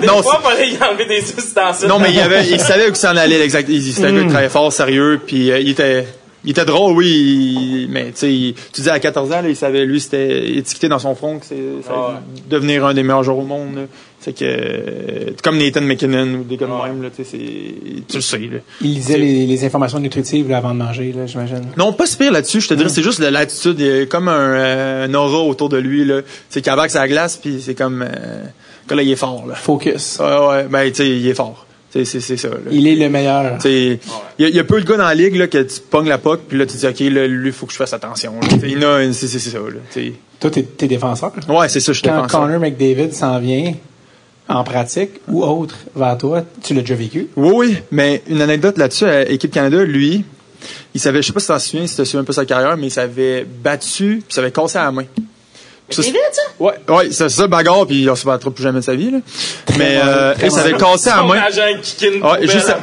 Des Non, fois, fallait y enlever des ustensiles. Non, mais il, avait, il savait où ça en allait, exact. Il, c'était un gars qui travaillait fort, sérieux, puis euh, il était, il était drôle, oui, il- mais tu sais, il- tu disais à 14 ans, là, il savait, lui, c'était étiqueté dans son front que c'est, Ah ouais. devenir un des meilleurs joueurs au monde. là. C'est que, comme Nathan McKinnon ou des gars de même, là, tu sais, c'est, tu le sais, là. Il lisait les, les informations nutritives là, avant de manger, là, j'imagine. Non, pas si pire là-dessus, je te dirais, c'est juste de l'attitude, il y a comme un, euh, un aura autour de lui, là. C'est qu'il embarque sa glace, puis c'est comme, euh, que là, il est fort, là. Focus. Ouais, ouais, ben, tu sais, il est fort. Tu C'est, ça, là. Il est le meilleur. Il y, a- il y a peu de gars dans la ligue là, que tu pognes la puck, puis là, tu dis, OK, là, lui, il faut que je fasse attention. Il a, c'est ça. Là, t'sais. Toi, t'es, t'es défenseur? ouais, c'est ça, je te Quand pense. Connor McDavid s'en vient en pratique ou autre vers toi, tu l'as déjà vécu? Oui, oui, mais une anecdote là-dessus, à Équipe Canada, lui, il savait, je sais pas si t'en souviens, si t'as suivi un peu sa carrière, mais il s'avait battu, puis il s'avait cassé la main. Ça, C'est vite, ça? Ouais, ouais, c'est ça, bagarre, puis on se battra plus jamais de sa vie. Là. Mais euh, il s'avait cassé Son main. Ouais, juste là,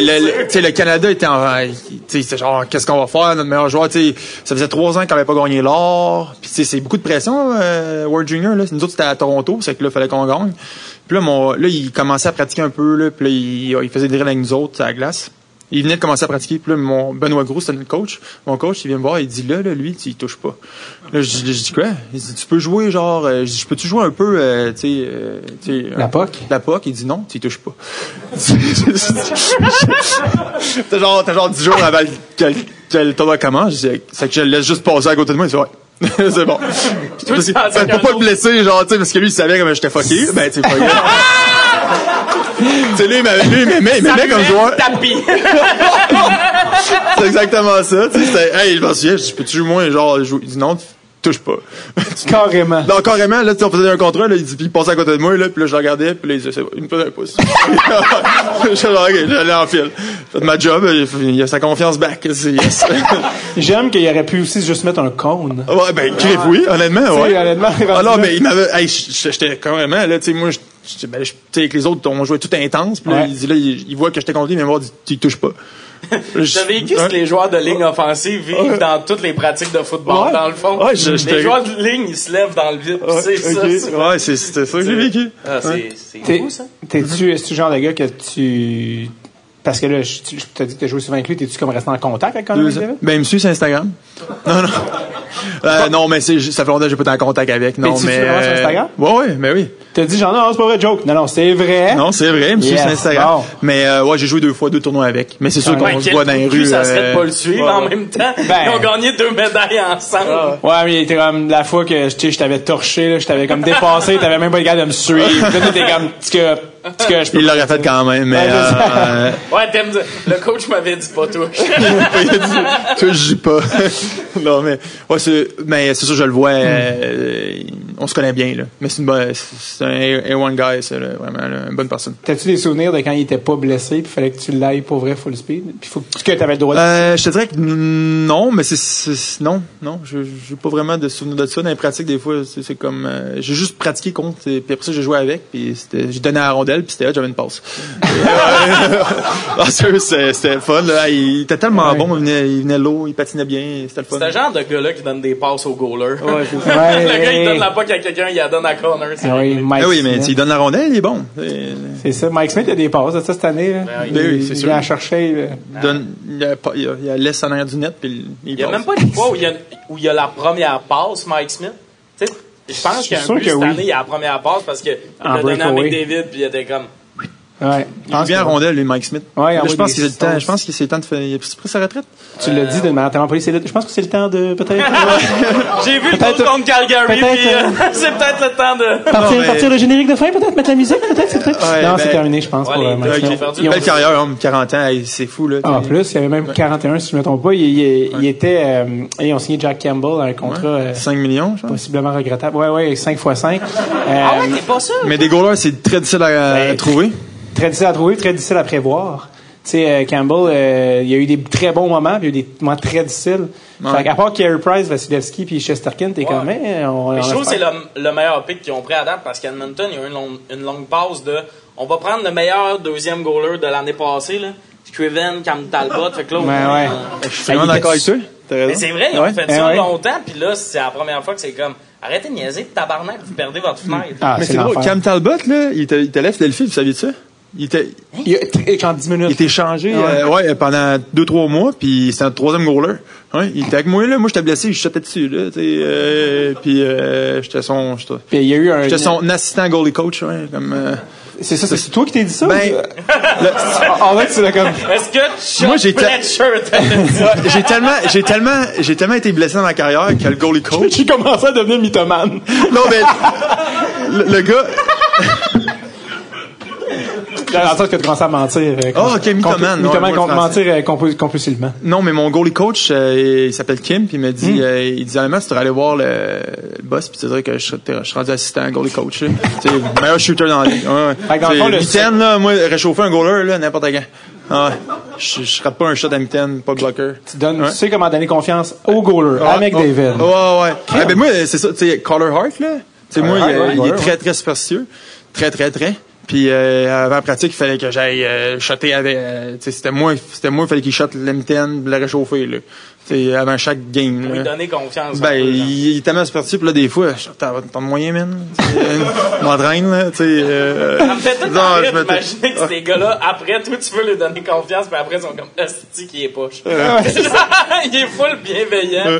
le, le- tu sais, le Canada était en, tu sais, c'est genre, qu'est-ce qu'on va faire, notre meilleur joueur, tu sais, ça faisait trois ans qu'on n'avait pas gagné l'or, puis tu sais, c'est beaucoup de pression, euh, World Junior, là, nous autres, c'était à Toronto, c'est que là, fallait qu'on gagne. Puis là, mon, là, il commençait à pratiquer un peu, là, puis là, il, il faisait des drills avec nous autres, à la glace. Il venait de commencer à pratiquer, puis là, mon Benoît Gros, c'était notre coach. Mon coach, il vient me voir, il dit, là, là, lui, tu il touche pas. Là, je dis, je dis quoi? Il dit, tu peux jouer, genre, euh, je dis, je peux-tu jouer un peu, euh, tu sais, euh, tu sais, La puck? La POC, il dit non, tu y touches pas. t'as genre, t'as genre 10 jours avant que, que le tournoi commence, je dis, c'est que je le laisse juste passer à côté de moi, il fait ouais. c'est bon. Pensais pour pas le blesser, genre, tu sais, parce que lui, il savait comment j'étais fucké. Ben, tu sais, pas grave. Tu sais, lui, il il m'aimait, il m'aimait comme joueur. Tapis. C'est exactement ça, tu sais. C'était, hey, je m'en souviens, je dis, peux-tu jouer moins, genre, jouer? Il dit non, tu touches pas. Carrément. Non, carrément, là, tu on faisait un contrat, là, il, dit- puis il passait à côté de moi, là, puis là, je regardais, puis là, il disait, c'est bon, il me faisait un pouce. j'allais en file. J'ai fait ma job, il, il a sa confiance back, yes. J'aime qu'il aurait pu aussi juste mettre un cône. ouais, ben, crif, oui, honnêtement, ouais. honnêtement, Ah non, mais il m'avait, hey, j'étais carrément, là, tu sais, moi, je- ben, je- tu avec les autres, on jouait tout intense, puis là, Ouais. il dit, là, il, il voit que j'étais contre lui, mais moi, il dit, tu y touches pas. T'as vécu ce que les joueurs de ligne offensive vivent dans toutes les pratiques de football, Ouais. dans le fond. Ouais, je- j'étais- les joueurs de ligne, ils se lèvent dans le vide, pis c'est ça. Ok. c'est- Ouais, c'est, ça que j'ai vécu. Ah, c'est fou, ça. t'es-tu, le genre de gars que tu, parce que là, je, tu je t'ai dit que t'as joué souvent avec lui, t'es-tu comme resté en contact avec Connor? Ben, il me suit sur Instagram. Non, non. Euh, non, mais c'est, ça fait longtemps que j'ai pas été en contact avec. Non, tu mais. suis vraiment sur Instagram? Ouais, ouais, mais oui. T'as dit genre, non, c'est pas vrai, joke. Non, non, c'est vrai. Non, c'est vrai, il me suit Yes, sur Instagram. bon. Mais, euh, ouais, j'ai joué deux fois deux tournois avec. Mais c'est sûr qu'on Ben, se voit dans les rues. ça serait de euh, pas le suivre ouais, en même temps. Ben. Ils ont gagné deux médailles ensemble. Ouais, mais t'es comme la fois que tu sais, je t'avais torché, là, je t'avais comme dépassé, t'avais même pas le gars de me suivre. Là, t'es comme, tu que, tu que je peux Il l'aurait fait quand même, mais, Ouais, euh, Ouais, t'aimes dire- Le coach m'avait dit pas touche. il a dit, tu je dis pas. non, mais, ouais, c'est, mais c'est sûr, je le vois, euh, on se connaît bien, là. Mais c'est une bonne, c'est un A1 guy, ça, là, vraiment, là, une bonne personne. T'as-tu des souvenirs de quand il était pas blessé, puis fallait que tu l'ailles pour vrai full speed, puis faut que tu avais le droit de Euh, je te dirais que non, mais c'est, c'est- non, non, je j'ai pas vraiment de souvenir de ça. Dans les pratiques, des fois, c'est, c'est comme, euh, j'ai juste pratiqué contre, et puis après ça, j'ai joué avec, puis c'était, j'ai donné à la rondelle, puis c'était là, j'avais une passe. C'était, fun, là. Il était tellement Ouais. bon, il venait, il venait l'eau, il patinait bien, c'était le fun. C'est le genre de gars-là qui donne des passes au goaler. Ouais, le gars, il donne la puck quelqu'un, il la donne à corner. c'est Ah oui. Mike Ah oui, mais Smith. il donne la rondelle, il est bon. C'est- ça. Mike Smith a des passes de ça cette année. Là. Ben oui. il, Ben oui, c'est il sûr. vient à chercher. là. Il donne, il a, pas- il a, il a laisse en arrière du net, puis il, Il y a même pas une fois où il y a, où il y a la première passe, Mike Smith. Tu sais, je pense qu'il y a un but cette oui. année, il y a la première passe parce que il En l'a donné à. McDavid puis il était comme. Ouais. Il est bien à rondelle, lui, Mike Smith. Ouais, je pense qu'il c'est le temps, je pense qu'il c'est le temps de faire, il a pris sa retraite. Tu l'as dit d'une manière tellement polie. c'est le- Je pense que c'est le temps de peut-être J'ai vu le goal contre Calgary peut-être, puis euh, c'est peut-être le temps de. partir, mais- partir le générique de fin, peut-être? Mettre la musique, peut-être? c'est peut-être. Ouais, non, ben- c'est terminé, je pense. Ouais, pour, euh, Mike Smith. ont- Belle carrière, homme, 40 ans, c'est fou, là. Ah, en plus, il y avait même 41, si je me trompe pas. Il, était, euh, ils ont signé Jack Campbell un contrat euh, 5 millions, je pense. possiblement regrettable. Ouais, ouais, 5 x 5. Ah ouais, t'es pas sûr? Mais des goalers, c'est très difficile à, à Ben, trouver. Très difficile à trouver, très difficile à prévoir. Tu sais, euh, Campbell, euh, il y a eu des très bons moments, puis il y a eu des moments très difficiles. Ouais. Fait qu'à part Carey Price, Vasilevski, puis Chesterkin, t'es mais on, Mais on je trouve que c'est le, le meilleur pick qu'ils ont pris à date parce qu'Edmonton, il y a eu une longue, une longue pause de. On va prendre le meilleur deuxième goaler de l'année passée, là. Scriven, Cam Talbot. Fait que là, Ouais, on- ouais. Je suis vraiment était- d'accord avec. T'as Mais c'est vrai, ils ont fait Eh ça ouais. longtemps, puis là, c'est la première fois que c'est comme. Arrêtez de niaiser, tabarnak, vous perdez votre fenêtre. Ah, Mais c'est drôle. Cam Talbot, là, il était, il là à Philadelphie, vous saviez de ça? Il était, Il y a tr- en 10 minutes. il était échangé, euh, ouais, pendant 2-3 mois, puis c'était un troisième goaler. Ouais, il était avec moi, là. Moi, j'étais blessé, je chutais dessus, là, tu euh, puis euh, j'étais son, Puis il y a eu un. j'étais son assistant goalie coach, ouais, comme, euh, C'est ça, c'est toi qui t'es dit ça? Ben, en fait, tu l'as comme. Est-ce que Moi, Chuck j'ai j'ai tellement, j'ai tellement, j'ai tellement été blessé dans ma carrière que le goalie coach. J'ai commencé à devenir mythomane. Non, mais le, le gars, En sorte que tu commences à mentir. euh, Ah, ok, mythomane, Mythomane, ouais, mentir euh, compu- compulsivement. non, mais mon goalie coach, euh, il s'appelle Kim, puis il m'a dit, euh, il dit honnêtement, tu devrais aller voir le, le boss, puis tu dirais que je, serais- je suis rendu assistant goalie coach, là. Tu sais, meilleur shooter dans la ligue. Ouais, dans le fond, le- Mitaine, là, moi, réchauffer un goaler, là, n'importe quand. Ah. Je, je rate pas un shot à mitaine, pas de bloqueur. Tu, donnes, Ouais. tu sais comment donner confiance au goaler, à Ah, McDavid. oh, Ouais, ouais. Ah, ben moi, c'est ça, tu sais, Carter Hart, là. Tu sais, moi, il, est très, très superstitieux. Très, très, très. Puis euh, avant la pratique, il fallait que j'aille euh, shotter avec. euh, c'était moi, c'était moi, il fallait qu'il shot la mitaine, le réchauffer, là. Tu sais, avant chaque game, Pour lui donner confiance. Ben, peu, il, est tellement puis là, des fois, t'as t'as de moyen, man. Euh, Je m'entraîne, là, tu sais. euh, Ça me fait tout non, rire je me- d'imaginer que ces gars-là, après, toi, tu veux lui donner confiance, puis après, ils sont comme, hostie qui est poche. Il est full bienveillant.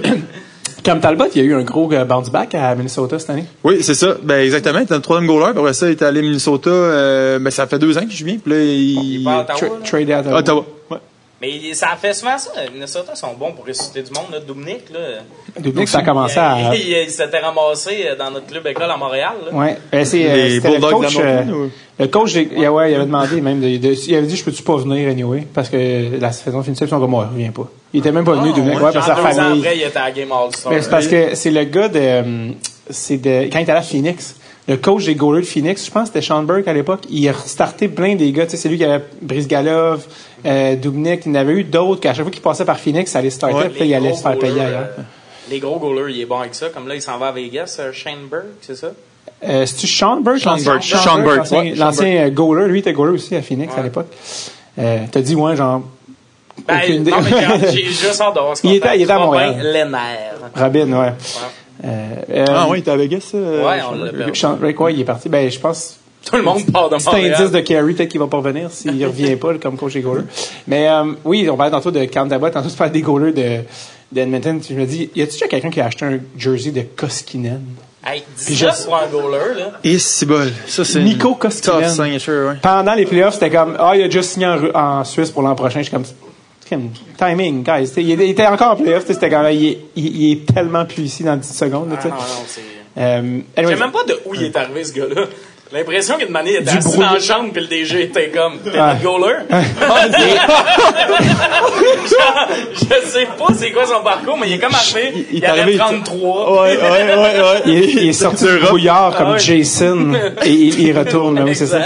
Cam Talbot, il y a eu un gros euh, bounce back à Minnesota cette année. Oui, c'est ça. Ben, exactement. Il était le troisième goaler, après ça, il est allé à Minnesota, euh, ben, ça fait deux ans que je viens, puis là, il... Il part à Ottawa, Tra- là. Traded à Ottawa. Ottawa. Ouais. Mais ça fait souvent ça. Minnesota sont bons pour ressusciter du monde, là. Dominique, là. Depuis que ça a commencé à. Il, il- il s'était ramassé dans notre club école à Montréal, là. Ouais, ben, c'est euh, c'était le coach. euh, ou? le coach, des- il, ouais, il avait demandé même, de, de- il avait dit, je peux-tu pas venir anyway, parce que la saison finissait, ils sont comme, ouais, reviens pas. Il était même pas venu, Ah, Dominique, ouais. ouais, parce que sa famille. après, il était à la Game All-Star. Ben, c'est parce que c'est le gars de, euh, c'est de, quand il était à la Phoenix, le coach des goalers de Phoenix, je pense que c'était Sean Burke à l'époque, il a restarté plein des gars, tu sais, c'est lui qui avait Brisgalov, euh, Dubnik, il y en avait eu d'autres qu'à chaque fois qu'il passait par Phoenix, ça allait starter, Ouais. puis il allait se faire payer ailleurs. euh, les gros goalers, il est bon avec ça. Comme là, il s'en va à Vegas, euh, Shane Burke, c'est ça? Euh, c'est-tu Sean Burke? Sean l'ancien- Burke. Sean Burke, l'ancien- ouais, Sean L'ancien goaler, lui, il était goaler aussi à Phoenix à l'époque. Euh, t'as dit, ouais, genre, Ben, non, mais j'ai juste hâte de voir ce qu'on Il était- fait. il était à Robin Montréal. Lehner. Robin, ouais. Euh, Ah ouais, il était à Vegas, ça? euh, Ouais, je on l'a perdu. Sean Burke, ouais, il est parti. Ben, je pense, Tout le monde part de petit Montréal. indice de Carey, peut-être qu'il va pas revenir s'il revient pas comme coach des goalers. Mais euh, oui, on parlait tantôt de Talbot, tantôt de faire des goalers de d'Edmonton. Je me dis, y a-tu déjà quelqu'un qui a acheté un jersey de Koskinen? Hey, Puis 19 je- pour un goaler, là. Et c'est bol. Ça, c'est. Nico Koskinen. Top signature, ouais. Pendant les playoffs, c'était comme, ah, il a juste signé en, en Suisse pour l'an prochain. Je suis comme, c'est comme, timing, guys. Il était, il était encore en playoffs, t'sais, c'était il, est- il, il est tellement plus ici dans 10 secondes. Ah, non. Euh, Je sais même pas de où il est arrivé, ce gars-là. L'impression qu'une manière, il était Du assis dans la chambre, puis le DG était comme, t'es Ouais. goaler? Genre, je sais pas c'est quoi son parcours, mais il est comme arrivé, Il- il, il est avait arrivé, il- 33. Ouais, ouais, ouais, ouais. Il, est- il est sorti du brouillard comme Ah ouais. Jason et il, il retourne. là, Oui, c'est ça.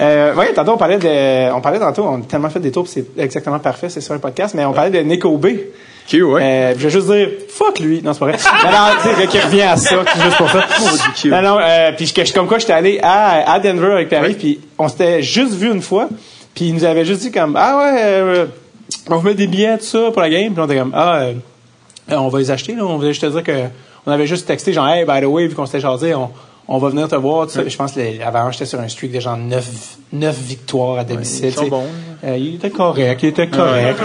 Euh, oui, tantôt on parlait de, on parlait tantôt, on a tellement fait des tours, c'est exactement parfait, c'est sur un podcast, mais on parlait de Nico B. Q, ouais. Euh, je vais juste dire fuck lui, non c'est pas vrai. non, non, qui revient à ça, juste pour ça. Q. non, non, euh, puis je- comme quoi j'étais allé à, à Denver avec Paris, puis on s'était juste vu une fois, puis il nous avait juste dit comme ah ouais, euh, on vous met des billets tout ça pour la game, puis on était comme ah euh, euh, on va les acheter là, on voulait juste te dire que on avait juste texté genre hey by the way vu qu'on s'était jasé, on on va venir te voir. ça. Je pense que l'Avalanche était sur un streak de genre 9, neuf victoires à domicile. ils sont bons. Euh, il était correct, il était correct.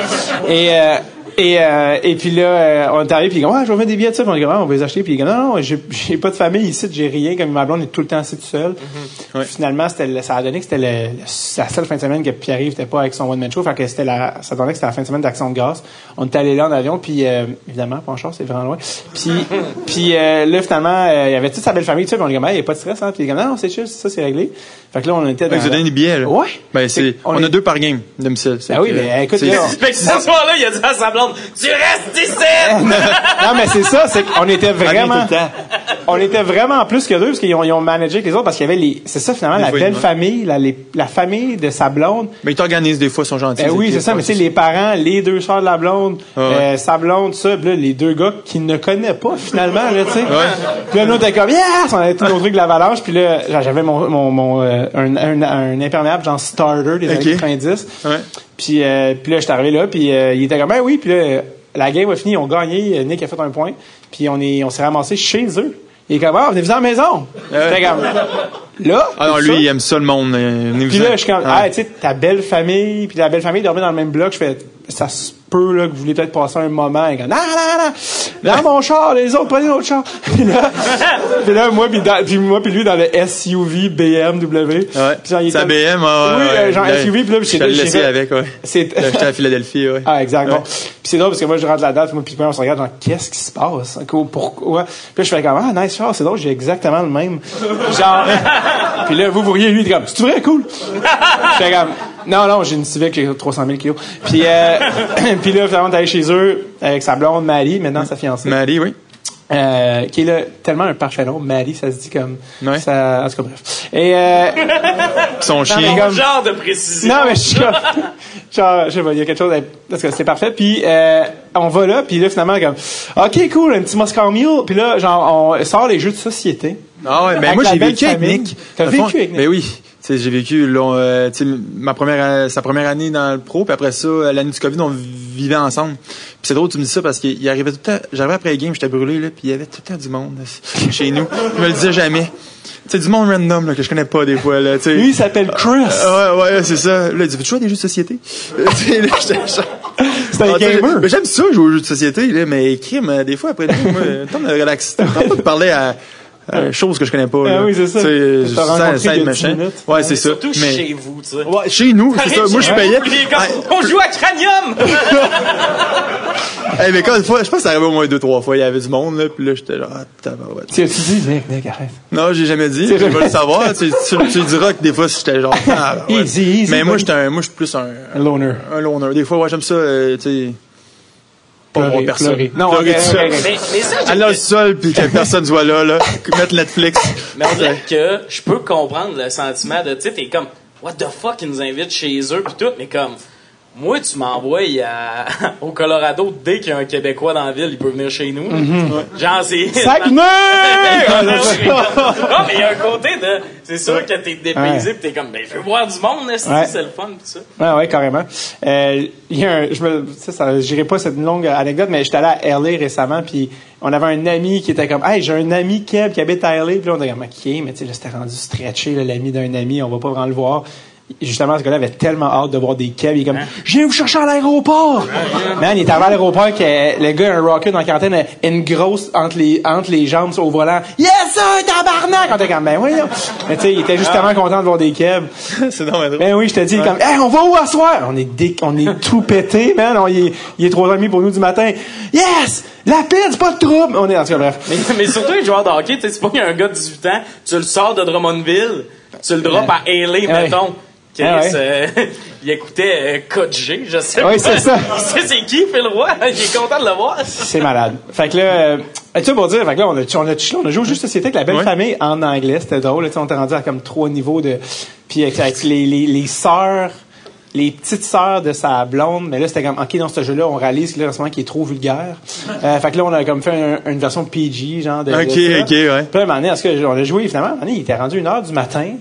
Et, euh, et, euh, et puis là, euh, on est arrivé, puis il dit, ouais, je vais mettre des billets de ça. Puis on dit, Ah, on va les acheter. Puis il dit, non, non, j'ai, pas de famille ici, j'ai rien. Comme ma blonde est tout le temps assis tout seul. Ouais. Finalement, le- ça a donné que c'était la seule fin de semaine que Pierre-Yves n'était pas avec son one-man show. Fait que c'était la, ça donnait que c'était la fin de semaine d'Action de grâce. On était allé là en avion, puis euh, évidemment, pas en char, c'est vraiment loin. Puis, puis euh, là, finalement, euh, il y avait toute sa belle famille, tu sais, puis on dit, il n'y a pas de stress, hein. Puis il dit, non, non, c'est chill, ça, c'est réglé. Fait que là, on était dans... Donné des billets, là. Ouais. Ben, c'est, on on, est- a deux par game, domicile. Ah oui, que, mais écoute, c'est- là, que ce soir-là, il a dit à sa blonde, tu restes ici! non, mais c'est ça, c'est qu'on était vraiment, on était vraiment plus que deux parce qu'ils ont, ils ont managé avec les autres parce qu'il y avait les, c'est ça finalement Des la belle famille, la, les- la famille de sa blonde. Mais ils t'organisent des fois, ils sont gentils. Ben oui, les c'est ça, mais tu sais, les parents, les deux soeurs de la blonde, Ah ouais. euh, sa blonde, ça, puis là, les deux gars qu'il ne connaît pas finalement, là, tu sais. Puis là, nous, on était comme, yes! On avait tout nos trucs de l'avalanche, puis là, j'avais mon, mon, mon euh, un, un, un imperméable genre starter des années 90. Ouais. Puis, euh, puis là, j'étais arrivé là, puis euh, il était comme, ben oui, puis là, euh, la game a fini, ils ont gagné, euh, Nick a fait un point, puis on est, on s'est ramassé chez eux. Il est comme, ah, venez-vous la maison. J'étais comme, là. Ah non, lui, ça. il aime ça, le monde. euh, Puis là, je suis comme, ah, tu sais, ta belle famille, puis la belle famille dormait dans le même bloc. Je fais, ça se peut, là, que vous voulez peut-être passer un moment. Et comme, non, non, non, dans mon char, les autres, prenez l'autre char. puis là, puis là, moi, puis, dans- puis moi, puis lui, dans le SUV BMW. Ouais. Puis genre, il était- BM, Oui, ouais, euh, genre ouais. SUV, puis là, puis j'ai laissé avec, ouais. J'étais à Philadelphie, ouais. ah, exact. Ouais. Puis c'est drôle parce que moi, je rentre là-dedans, puis moi, puis on se regarde, genre, qu'est-ce qui se passe? Quoi, Pourquoi? Puis là, je fais comme, ah, nice char, c'est drôle, j'ai exactement le même. Genre, puis là, vous, vous riez, lui, il est comme, c'est vrai, cool. Je fais comme, non, non, j'ai une Civic, j'ai 300 000 kilos. Puis, euh, puis là, finalement, allé chez eux, avec sa blonde, Marie, maintenant sa fiancée. Marie, oui. Euh, qui est là, tellement un parfait nom. Marie, ça se dit comme, Ouais. ça, en tout cas, bref. Et, euh, Son mais chien. comme- genre de précision. non, mais je suis comme, genre, je sais pas, il y a quelque chose, parce que c'est parfait. Puis, euh, on va là, puis là, finalement, comme, OK, cool, un petit Moscow Mule. Puis là, genre, on sort les jeux de société. Ah ouais, ben Avec moi, j'ai vécu avec. Nick. T'as vécu avec Nick? Ben oui. J'ai vécu long, euh, ma première, euh, sa première année dans le pro, puis après ça, euh, l'année du COVID, on vivait ensemble. Puis c'est drôle, tu me dis ça parce qu'il arrivait tout le temps, j'arrivais après les games, j'étais brûlé, là, puis il y avait tout le temps du monde là, chez nous. Il me le disait jamais. Sais, du monde random, là, que je connais pas des fois, là, tu sais. Lui, il s'appelle Chris. Ah ouais, ouais, c'est ça. Là, il dit, tu joues à des jeux de société? C'est un Ah, gamer. mais J'aime ça, jouer aux jeux de société, là, mais crime, euh, des fois, après coup, moi, temps de relaxer. Pas de parler à, à choses que je connais pas, là. Ah oui, c'est ça. Ça, ça. 10 minutes. Ouais, c'est ça. Surtout mais, chez vous, tu sais. Ouais, chez nous, c'est ça. Moi, je payais. On joue à Cranium! hey, mais quand une fois, je pense que ça arrivait au moins deux, trois fois, il y avait du monde, là, puis là, j'étais genre, ah, tabarouette. Tu tu dis, Nick, Nick, arrête. Non, j'ai jamais dit. Je vais le savoir. tu, tu, tu diras que des fois, j'étais genre, ah, ouais. Easy, easy, Mais moi, j'étais un, moi, je suis plus un, Un loner. un loner. Des fois, ouais, j'aime ça, euh, tu sais, voir personne. pleurer. Non, Pleurer ok, tout ok, seul. ok. Mais, mais ça, j'ai- Aller au sol puis que personne soit là, là. Mettre Netflix. Mais on dirait que je peux comprendre le sentiment de, tu sais, t'es comme, what the fuck, ils nous invitent chez eux pis tout, mais comme, moi, tu m'envoies à- au Colorado dès qu'il y a un Québécois dans la ville, il peut venir chez nous. Genre, c'est. Saguenay! Non, mais il y a un côté de. C'est sûr que t'es dépaysé Ouais. pis t'es comme, ben, je veux voir du monde, Ouais. c'est le fun pis ça? Ouais, ouais, carrément. Euh, il y a un, je me, ça, ça, j'irai pas cette longue anecdote, mais j'étais allé à LA récemment, puis on avait un ami qui était comme, hey, j'ai un ami Kev qui habite à LA, puis là, on était comme, ok, mais tu sais, là, c'était rendu stretché, l'ami d'un ami, on va pas vraiment le voir. Justement, ce gars-là avait tellement hâte de voir des kebs. Il est comme, je viens vous chercher à l'aéroport! Man, il est arrivé à l'aéroport que le gars, un rocker dans la quarantaine, une grosse entre les, entre les jambes au volant. Yes, sir, tabarnak! On était comme, ben oui, Mais tu sais, il était justement content de voir des kebs. c'est. Ben oui, je te dis, comme, hey, on va où à soir? On est dé- on est tout pété, man. On, il, est, il est 3h30 pour nous du matin. Yes! La pizza, pas de trouble! On est, en tout cas, bref. Mais, mais surtout les joueurs de hockey, tu sais, c'est pas qu'il y a un gars de 18 ans, tu le sors de Drummondville, tu le drops à Haley, Ouais. mettons. Chris, Ah ouais. euh, il écoutait euh, Code G, je sais Oui, pas. c'est ça. Il sait c'est qui, Phil Roy? Il est content de le voir. C'est malade. Fait que là, euh, tu sais, pour dire, fait que là, on a, on a, on a joué juste société avec la belle Ouais. famille en anglais. C'était drôle. Tu sais, on était rendu à comme trois niveaux de, puis avec, avec les, les, les sœurs, les petites sœurs de sa blonde. Mais là, c'était comme, ok, dans ce jeu-là, on réalise que là, en ce moment, est trop vulgaire. Euh, fait que là, on a comme fait un- une version PG, genre de. Ok, ok, ouais. Puis là, un moment donné, est-ce que on a joué, finalement, un moment donné, il était rendu une heure du matin.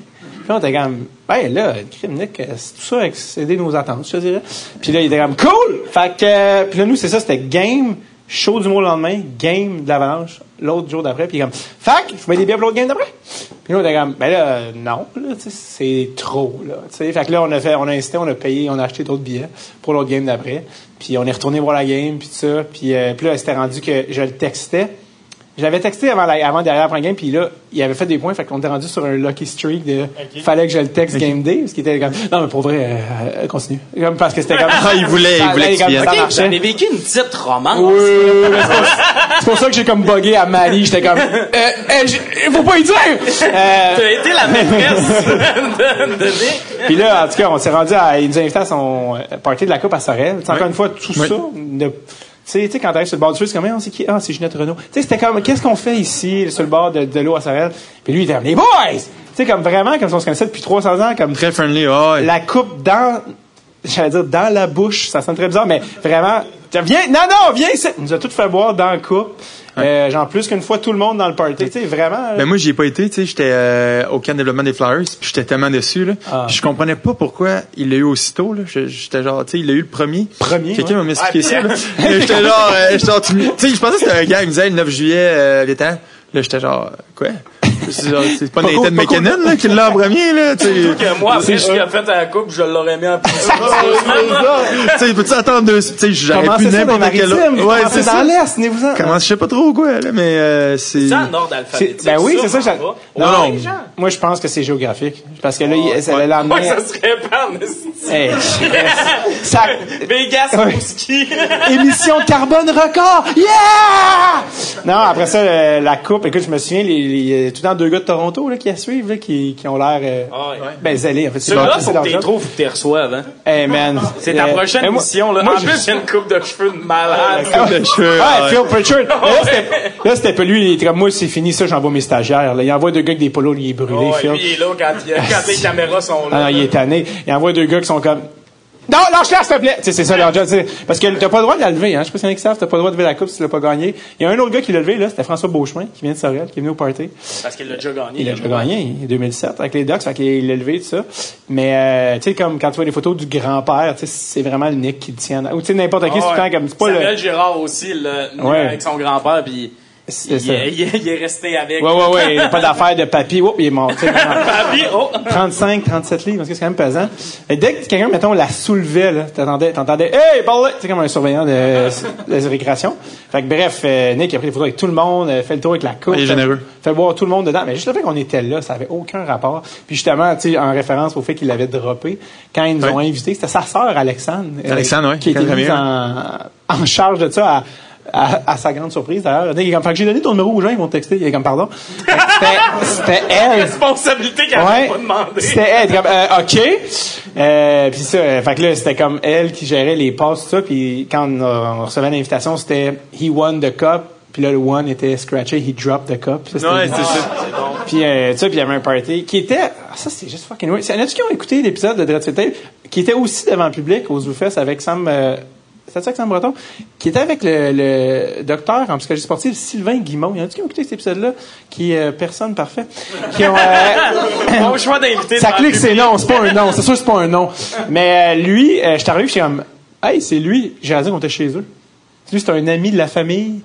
Puis on était comme, ben là, Nick, euh, tout ça excédé nos attentes, je te dirais. Puis là, il était comme, cool! Fait que, euh, puis là, nous, c'est ça, c'était game, show du mot le lendemain, game de l'avalanche, l'autre jour d'après. Puis il est comme, fac, je mets des billets pour l'autre game d'après. Puis là, on était comme, ben là, non, là, c'est trop, là. Fait que là, on a fait, on a incité, on a payé, on a acheté d'autres billets pour l'autre game d'après. Puis on est retourné voir la game, puis tout ça. Puis, euh, puis là, c'était rendu que je le textais. Je l'avais texté avant, la, avant derrière après game, puis là, il avait fait des points, fait qu'on était rendu sur un lucky streak de fallait que je le texte game day, parce qu'il était comme non mais pour vrai, euh, euh, continue, comme parce que c'était comme Ah, il voulait- il voulait que tu ça marchait. j'avais vécu une petite romance. Oui, oui, oui, mais c'est pour- ça que j'ai comme bugué à Mali, j'étais comme euh, euh, faut pas y dire. Euh, T'as été la maîtresse de, Nick. Puis là, en tout cas, on s'est rendu à. Il nous a invité à son euh, party de la Coupe à Sorel. Encore Oui. une fois, tout Oui. ça. Sais, tu sais, quand t'arrives sur le bord du feu, c'est comme, Ah, c'est qui? Ah, c'est Ginette Renault. Tu sais, c'était comme, qu'est-ce qu'on fait ici, sur le bord de, de l'eau à Sorel? Puis lui, il était les boys! Tu sais, comme vraiment, comme si on se connaissait depuis 300 ans, comme Très friendly, ouais. la coupe dans, j'allais dire dans la bouche, ça sonne très bizarre, mais vraiment, viens, non, non, viens ici! Il nous a tout fait boire dans la coupe. Euh, genre plus qu'une fois tout le monde dans le party, tu sais, vraiment. Ben moi j'y ai pas été, tu sais, j'étais euh, au camp de développement des Flyers, puis j'étais tellement déçu là. Ah. Puis je comprenais pas pourquoi il l'a eu aussitôt là. J'étais genre, tu sais, il l'a eu le premier. Premier, Quelqu'un ouais. m'a m'expliqué Ah, ça là. J'étais genre, euh, j'étais genre, tu sais, je pensais que c'était un gars, il me disait le 9 juillet, euh, Là j'étais genre, quoi? C'est pas Nathan. McKinnon là qui l'a en premier là, tu sais. Que moi, après, ce qu'il a fait à la coupe, je l'aurais mis en sais, peux-tu attendre deux, tu sais, j'aurais pu c'est ça, dans n'importe quel autre. Ouais, c'est dans ça. l'Est, venez-vous-en. Comment je sais pas trop quoi là, mais euh, c'est. C'est en ordre alphabétique. Ben oui, c'est ça. Non, non. Moi, je pense que c'est géographique. Parce que là, le lendemain. Ouais, ça serait pas, mais Hey, ça- Vegas ski. émission carbone record! Yeah! Non, après ça, euh, la coupe, écoute, je me souviens, les- tout le temps deux gars de Toronto là, qui la suivent, là, qui, qui ont l'air euh, Ah ouais. ben zélés, en fait. C'est Ceux-là, leur- faut c'est que tu trouves, que tu reçoives, hein. Hey, man. C'est ta Euh, prochaine moi- mission, là. moi, en je- plus, il y a une coupe de cheveux de malade. Coupe de cheveux, Ouais, ouais. Phil Pritchard. Là, c'était- là, pas lui. Il était comme moi, c'est fini ça, j'envoie mes stagiaires. Là. Il envoie deux gars avec des polos, il est brûlé, Phil. lui, il est là quand, les caméras sont Ah là. non, il est tanné. Il envoie deux gars qui sont comme. Non, lâche-la, s'il te plaît! Tu sais, c'est ça leur job. Parce que t'as pas le droit de la lever, hein. Je sais pas si y en a qui savent, t'as pas le droit de lever la coupe si tu l'as pas gagné. Il y a un autre gars qui l'a levé, là, c'était François Beauchemin, qui vient de Sorel, qui est venu au party. Parce qu'il l'a déjà gagné. Il a déjà gagné, en 2007, avec les Ducks, fait qu'il l'a levé, tout ça. Mais, euh, tu sais, comme quand tu vois les photos du grand-père, tu sais, c'est vraiment le Nick qui le tient. Ou tu sais, n'importe qui, c'est tout le temps comme, c'est pas Samuel le. Gérard aussi, le, Ouais. avec son grand-père, puis C'est il, ça. est- il est- il est resté avec. Ouais, ouais, ouais, il y a pas d'affaire de papy. Oups, il est mort, tu sais, vraiment. Papi, oh! 35, 37 livres, parce que c'est quand même pesant. Et dès que quelqu'un, mettons, la soulevait, là, t'entendais, t'entendais, hey, parle C'est comme un surveillant de, de récréation. Fait que bref, euh, Nick a pris des photos avec tout le monde, euh, fait le tour avec la coupe. Il est fait- généreux. Fait boire tout le monde dedans. Mais juste le fait qu'on était là, ça avait aucun rapport. Puis justement, tu sais, en référence au fait qu'il l'avait droppé, quand ils nous Ouais. ont invités, c'était sa sœur, Alexandre. euh, Alexandre, ouais, Qui était mise en, en charge de ça à, à, à sa grande surprise d'ailleurs. Il est comme, fait que j'ai donné ton numéro aux gens, ils vont te texter. Il est comme, pardon. C'était elle. Responsabilité qu'elle Ouais. pas demandé. C'était elle, comme euh, OK. Euh, puis ça, euh, fait que là c'était comme elle qui gérait les passes tout ça puis quand on, recevait l'invitation, c'était he won the cup, puis là le one était scratché, he dropped the cup. Ça, Ouais, c'est ça. Puis euh, tu sais, puis il y avait un party qui était ah, ça c'est juste fucking weird. Il y en a qui ont écouté l'épisode de Dread Tape qui était aussi devant le public aux Zoufest avec Sam euh, c'est ça que Sam Breton qui était avec le, le docteur en psychologie sportive Sylvain Guimont. Il y en a qui ont écouté cet épisode-là? Qui est euh, personne parfait qui ont euh, Bon choix d'inviter. ça clique, c'est non, c'est pas un nom. C'est sûr que c'est pas un nom. Mais euh, lui, je suis arrivé, je suis comme, hey, c'est lui. J'ai dit qu'on était chez eux. Lui, c'est un ami de la famille.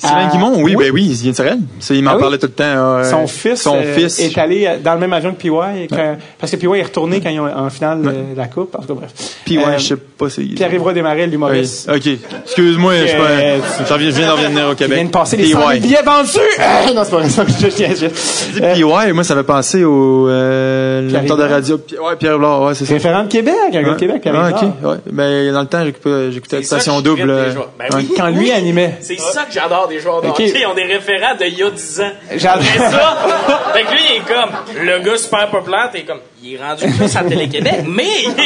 Sylvain Ah, Guimont, oui, oui. ben oui, il vient de Sorel. Il m'en Ah oui? parlait tout le temps. euh, Son fils, Son euh, fils. est allé euh, dans le même avion que PY, quand- parce que PY est retourné quand ils ont en finale euh, de la coupe. En tout cas, bref. Euh, je sais pas si. Pierre-Yves Desmarais, Oui. l'humoriste. Ok. Excuse-moi, je pas. Euh, je viens d'en revenir au Il Québec. vient de passer les PY. 100 000 billets vendus! Non, c'est pas vrai, c'est pas vrai, je- je- je- Euh, ouais, moi ça m'avait pensé au euh, Pierre de radio. Ouais, Pierre Blanc, ouais, c'est ça. Référent de Québec, un gars de. Québec, Pierre Ah, ok. Ouais. Ben dans le temps j'écoutais Station Double. euh. Ben oui. Quand lui animait. C'est ça que j'adore des joueurs de Ok. hockey. Ils ont des référents d'il y a 10 ans. J'adore. Mais ça, fait que lui, il est comme, le gars super populaire, t'es comme, il est rendu plus à Télé-Québec, mais il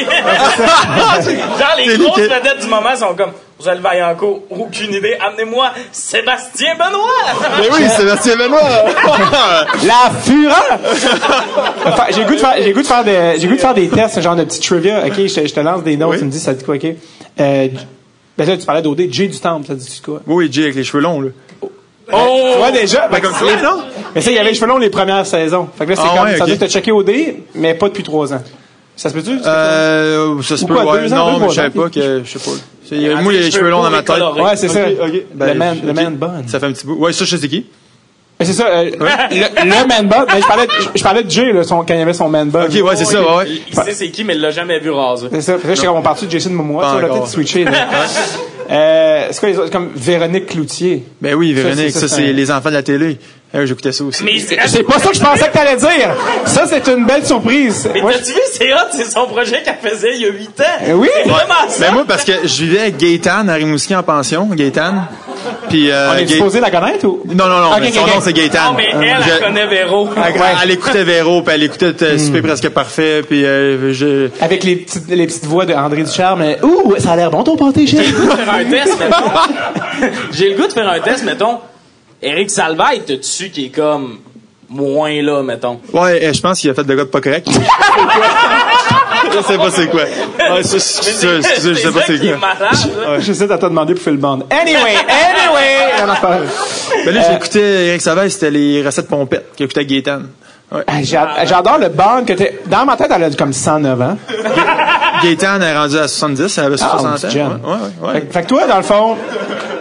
Genre, les grosses vedettes du moment sont comme, vous allez Vaillancourt, aucune idée, amenez-moi Sébastien Benoît! Ben oui, Sébastien Benoît. La fureur! Enfin, j'ai le goût de faire, j'ai goût de faire des, j'ai goût de faire des tests, genre de petits trivia. Ok, je, te- je te lance des notes, Oui. tu me dis ça dit quoi, ok? Euh, ben là, tu parlais d'OD, Jay du Temple, ça dit quoi? oui, Jay avec les cheveux longs là. Oh! Tu vois déjà? Ben, comme ça, non? Mais ça, il y avait les cheveux longs les premières saisons. Fait que là, c'est Ah comme, ouais, ça veut dire que t'as checké OD, mais pas depuis trois ans. Ça se peut-tu? Euh, ça se peut, quoi, ouais. ans, Non, mais je savais pas que, je sais pas. C'est- Il a Moi, des les cheveux longs dans ma tête. Ouais, c'est ça. Ben, le man bun. Ça fait un petit bout. Ouais, ça, je sais qui. Mais c'est ça, euh, le, le man bun. Mais je parlais, de- je, je parlais de Jay, là, son, quand il y avait son man bun. Ok, ouais, c'est ça, ouais, ouais. Il, il sait c'est qui, mais il l'a jamais vu raser. C'est ça. Là, je suis comme, on partit de Jason Momoa. Sais, on peut-être switché, là. Euh, c'est quoi les autres? Comme Véronique Cloutier. Ben oui, Ça, Véronique, ça, ça, c'est- les enfants de la télé. Eh, J'écoutais ça aussi. Mais c'est C'est pas ça que je pensais que t'allais dire. Ça, c'est une belle surprise. mais t'as-tu vu, c'est hot, c'est son projet qu'elle faisait il y a 8 ans. Eh oui. C'est vraiment ça. Ben moi, parce que je vivais avec Gaëtan à Rimouski en pension, Gaëtan. Puis, euh, on est Gaë- supposé la connaître ou? Non, non, non, Ok, mais son nom, c'est Gaëtan. Non, mais elle, Je- elle connaît Véro. Elle, elle écoutait Véro, puis elle écoutait euh, Super presque parfait, puis euh, je... Avec les petites, les petites voix de André Ducharme. mais, Ouh, ça a l'air bon ton pâté, chef. J'ai le goût de faire un test, mettons. J'ai le goût de faire un test, mettons. Eric Salvaille, t'as su qui est comme moins là, mettons? Ouais, euh, je pense qu'il a fait de gars de pas correct. je sais pas c'est quoi. Ouais, je sais pas c'est qui est quoi. J'essaie de te demander pour faire le band. Anyway, anyway! Vrai. Ben là, j'écoutais Eric Savage, c'était les recettes pompettes qu'il écoutait Gaëtan. Ouais. Ah, j'a- J'adore le band que t'es. Dans ma tête, elle a comme 109 ans. Gaëtan est rendu à 70, elle avait Ah, 60 ans. c'est jeune. Ouais, ouais, ouais. Fait, fait que toi, dans le fond,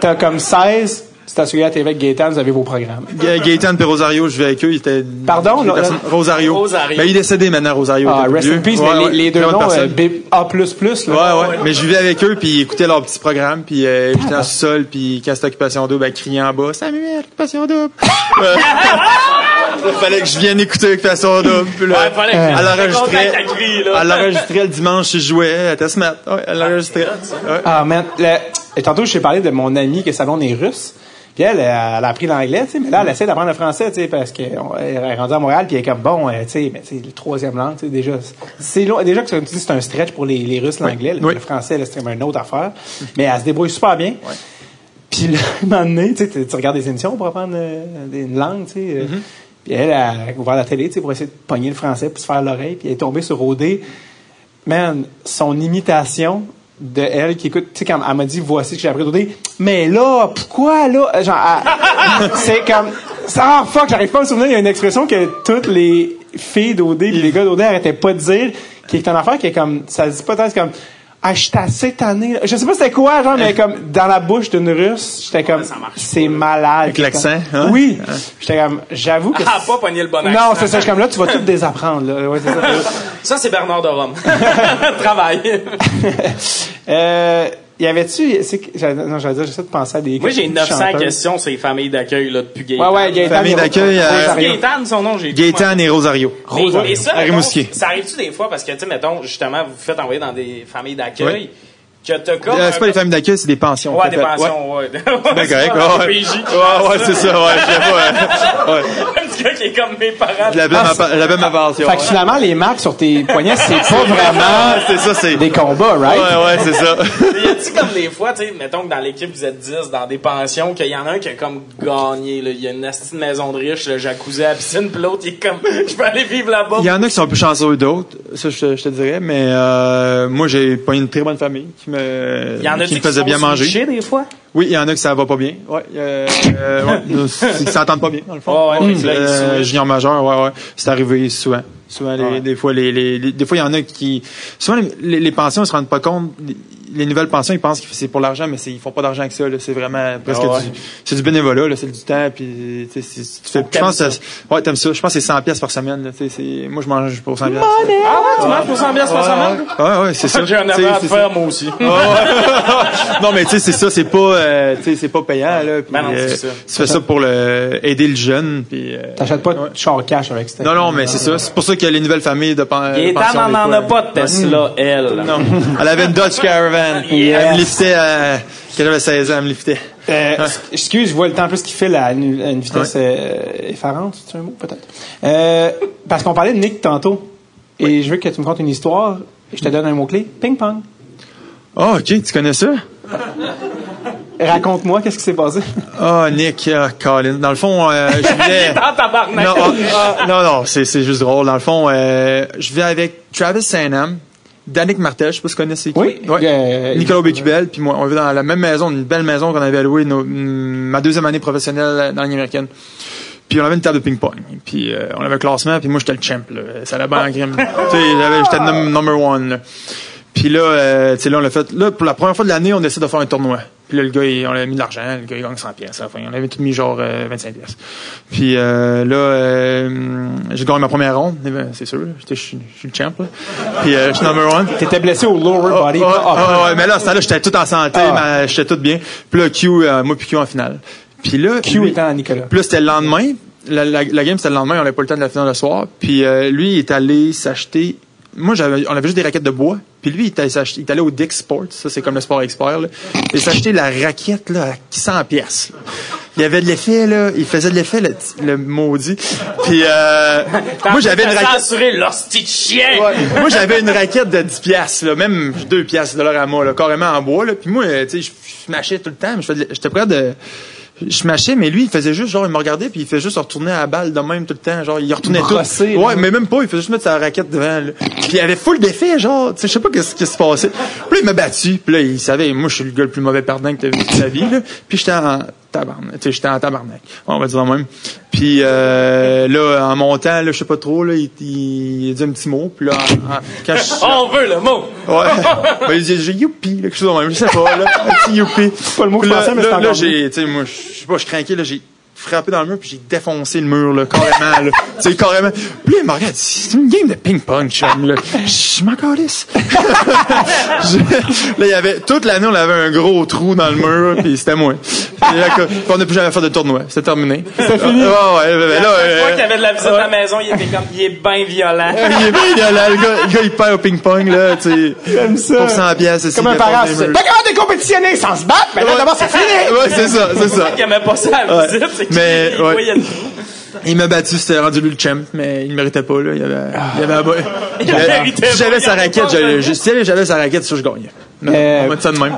t'as comme 16, à TV avec Gaëtan, vous avez vos programmes. Ga- Gaëtan et Rosario, je vais avec eux, ils étaient... Pardon, là? Rosario. Rosario. Ben, il est décédé maintenant, Rosario. Ah, rest in peace, mais Ouais, les, les deux noms, euh, personne. B- A++, là. Ouais, ouais. Mais je vivais avec eux, puis ils écoutaient leur petit programme, puis euh, j'étais dans le sol, puis quand c'était Occupation Double, elle criait en bas, Samuel, Occupation Double. Euh, Il fallait que je vienne écouter Occupation Double. Puis là, Ouais, fallait que elle l'enregistrait. Elle l'enregistrait le dimanche, je jouais, elle était smart. Ouais, elle l'enregistrait. Ouais. Ah, man. le- et tantôt, je t'ai parlé de mon amie que sa blonde est russe. Puis elle, elle a appris l'anglais, tu sais, mais là, elle essaie d'apprendre le français, tu sais, parce qu'elle est rendue à Montréal, puis elle est comme, bon, euh, tu sais, mais c'est le troisième langue, tu sais, déjà. C'est long- déjà que tu dis, c'est un stretch pour les, les Russes, l'anglais. Le, Oui. le français, c'est comme une autre affaire. Mais elle se débrouille super bien. Puis là, un moment donné, tu sais, tu regardes des émissions pour apprendre euh, une langue, tu sais. euh, Puis elle a ouvert la télé, tu sais, pour essayer de pogner le français, puis se faire l'oreille, puis elle est tombée sur OD. Man, son imitation de elle qui écoute, tu sais, quand elle m'a dit voici que j'ai appris d'OD, mais là, pourquoi là? Genre, elle- c'est comme, ah fuck, j'arrive pas à me souvenir, il y a une expression que toutes les filles d'OD pis les gars d'OD arrêtaient pas de dire, qui est une affaire qui est comme, ça se dit c'est comme, j'étais assez tanné. là. Je sais pas c'était quoi, genre, mais comme, dans la bouche d'une russe, j'étais comme, c'est malade. Avec l'accent, hein? Oui. J'étais comme, j'avoue que. Ah, pas pogné le bon accent. Non, c'est ça, je comme là, tu vas tout désapprendre, là. Ouais, c'est ça. Ça, c'est Bernard de Rome. Travail. Euh, y avait-tu, c'est non, j'allais dire, j'essaie de penser à des Moi, j'ai 900 chanteurs. questions sur les familles d'accueil, là, depuis Gaëtan. Ouais, ouais, Gaëtan. Famille d'accueil, euh. Gaëtan, son nom, j'ai dit. Gaëtan et Rosario. Mais, Rosario. mais ça, mettons, ça arrive-tu des fois, parce que, tu sais, mettons, justement, vous vous faites envoyer dans des familles d'accueil, Oui. que t'as comme... Euh, c'est pas les familles d'accueil, c'est des pensions. Ouais, des Ouais. pensions, ouais. C'est ouais, ouais. Qui Ouais, ouais, c'est ça, ouais, je sais pas, ouais. gars qui est comme mes parents. L'appelais ma pension. Fait que finalement, les marques sur tes poignets, c'est pas vraiment c'est ça, c'est. des combats, right? Ouais, ouais, c'est ça. Y a-tu comme des fois, tu sais, mettons que dans l'équipe vous êtes 10, dans des pensions, qu'il y en a un qui a comme gagné, là. Il y a une astine maison de riche, le jacuzzi à la piscine, puis l'autre, il est comme, je peux aller vivre là-bas. Il y en a qui sont plus chanceux que d'autres, ça je, te- je te dirais, mais euh, moi j'ai pas une très bonne famille qui me, Il y en a qui me faisait bien manger. des fois? Oui, il y en a que ça va pas bien. Ouais, euh, euh, ouais, s'entendent pas bien dans le fond. Ouais, Euh, junior majeur, ouais, ouais, c'est arrivé souvent. Souvent, les- des fois, les, les- les- des fois, il y en a qui, souvent, les, les- les pensions, ils se rendent pas compte. Les, les nouvelles pensions, ils pensent que c'est pour l'argent, mais ils font pas d'argent avec ça, là. C'est vraiment presque Ah ouais. du, c'est du bénévolat, là. C'est du temps, puis, tu sais, c'est- tu fais, je pense, ça. que c'est- ouais, t'aimes ça. Je pense que c'est 100 pièces par semaine, là. Tu sais, c'est, moi, je mange pour 100 pièces. Ah ouais, tu manges pour 100 piastres par semaine? Ouais, ouais, c'est ça. J'ai un affaire à c'est faire, ça. moi aussi. non, mais tu sais, c'est ça, c'est pas, euh, tu sais, c'est pas payant, là. Puis, Ben non, c'est euh, ça. Tu fais ça pour le, aider le jeune, puis, euh, T'achètes pas de char cash avec ça. non, non, mais c'est ça. C'est pour ça que les nouvelles familles de pen- Et pension, des n'en a pas de Tesla, elle. Non. Elle avait une Dodge Caravan. Yes. Elle me liftait à, quand j'avais 16 ans, elle me liftait. Euh, excuse, je vois le temps plus qui file à une, à une vitesse euh, effarante, c'est un mot peut-être. Euh, parce qu'on parlait de Nick tantôt, et je veux que tu me contes une histoire. Je te donne un mot clé. Ping pong. Oh, ok, tu connais ça? Raconte-moi qu'est-ce qui s'est passé? Oh, Nick, ah, Colin. Dans le fond, euh, je voulais... Non, ah, ah, non, non, c'est, c'est juste drôle. Dans le fond, euh, je vais avec Travis Sanham, Danick Martel, je sais pas si tu connais c'est qui. Oui. Ouais. Euh, Nicolas Bécubel, puis moi, on vit dans la même maison, une belle maison qu'on avait louée nos- ma deuxième année professionnelle dans l'année américaine. Puis on avait une table de ping-pong. Puis euh, on avait un classement, puis moi j'étais le champ. Là. Ça allait bien en crime. tu sais, j'étais number one. Là. Puis là, euh, tu sais, là, on l'a fait. Là, pour la première fois de l'année, on décide de faire un tournoi. Puis là, le gars, il- on avait mis de l'argent. Le gars, il gagne 100 pièces. Enfin, on avait tout mis genre euh, 25 pièces. Puis euh, là, euh, j'ai gagné ma première ronde. Eh ben, c'est sûr. Je suis le champ. Là. Puis euh, je suis number one. T'étais blessé au lower Ah, body. ah, ah, ouais, mais là, à temps-là, j'étais tout en santé, j'étais tout bien. Puis là, Q, euh, moi puis Q en finale. Puis là, Q lui- étant Nicolas. puis là, c'était le lendemain. La, la, la game, c'était le lendemain. On n'avait pas le temps de la finale le soir. Puis euh, lui, il est allé s'acheter... Moi, j'avais, on avait juste des raquettes de bois. Puis lui, il est allé, s'acheter- il est allé au Dick Sports. Ça, c'est comme le sport expert. Là. Il s'est acheté la raquette là, à 100 pièces. Il avait de l'effet, là. Il faisait de l'effet, le, le maudit. Puis euh, moi, j'avais une raquette... l'hostie de chien. Ouais. moi, j'avais une raquette de 10 piastres, là, même 2 piastres de l'heure à moi, là, carrément en bois. Là. Puis moi, tu sais, je mâchais tout le temps. mais J'étais prêt de... Je mâchais, mais lui, il faisait juste, genre, il me regardait, puis il faisait juste retourner à la balle de même tout le temps. Genre, il retournait tout. Ouais, mais même pas, il faisait juste mettre sa raquette devant. Là. Puis il avait full d'effets, genre, tu sais, je sais pas qu'est-ce qui se passait. Puis là, il m'a battu, puis là, il savait, moi, je suis le gars le plus mauvais perdant que t'as vu de ta vie, là. Puis j'étais en tabarnak, tu sais, j'étais en tabarnak. On va dire même. Puis euh, là, en montant, là, je sais pas trop, là, il, il, a dit un petit mot, puis là, en- en- quand je... On veut le mot. Ouais. ben, il dit, j'ai youpi, là, quelque chose de même. Je sais pas, là. Un petit youpi. pas le mot que je pensais, mais là, c'est là, j'ai, tu sais, moi, je sais pas, je craquais, là, j'ai frappé dans le mur, puis j'ai défoncé le mur, là, carrément, là. Tu sais, carrément. Puis là, il me regarde, c'est une game de ping-pong, chum, là. Je m'en calisse. Là, il y avait, toute l'année, on avait un gros trou dans le mur, puis c'était moi. Puis là, puis on n'a plus jamais fait de tournoi. C'était terminé. C'est fini? ouais, ouais, ben, La là, seule fois euh, qu'il y avait de la visite à la maison, il était comme, il est bien violent. il est bien violent, le gars, le gars, il perd au ping-pong, là, tu sais. J'aime ça. Pour 100 piastres, Comme un parent, c'est pas capable de compétitionner sans se battre, mais là, d'abord, c'est fini! Ouais, c'est ça, c'est ça. Il aimait pas ça à la Ouais. visite, c'est qu'il Mais, il ouais. Il m'a battu, c'était rendu lui le champ, mais il ne méritait pas, là. Il avait, il avait, Il j'avais- méritait si j'avais sa il raquette, j'avais, si j'avais sa raquette, ça, je gagnais. Non, Euh, on va ça de même.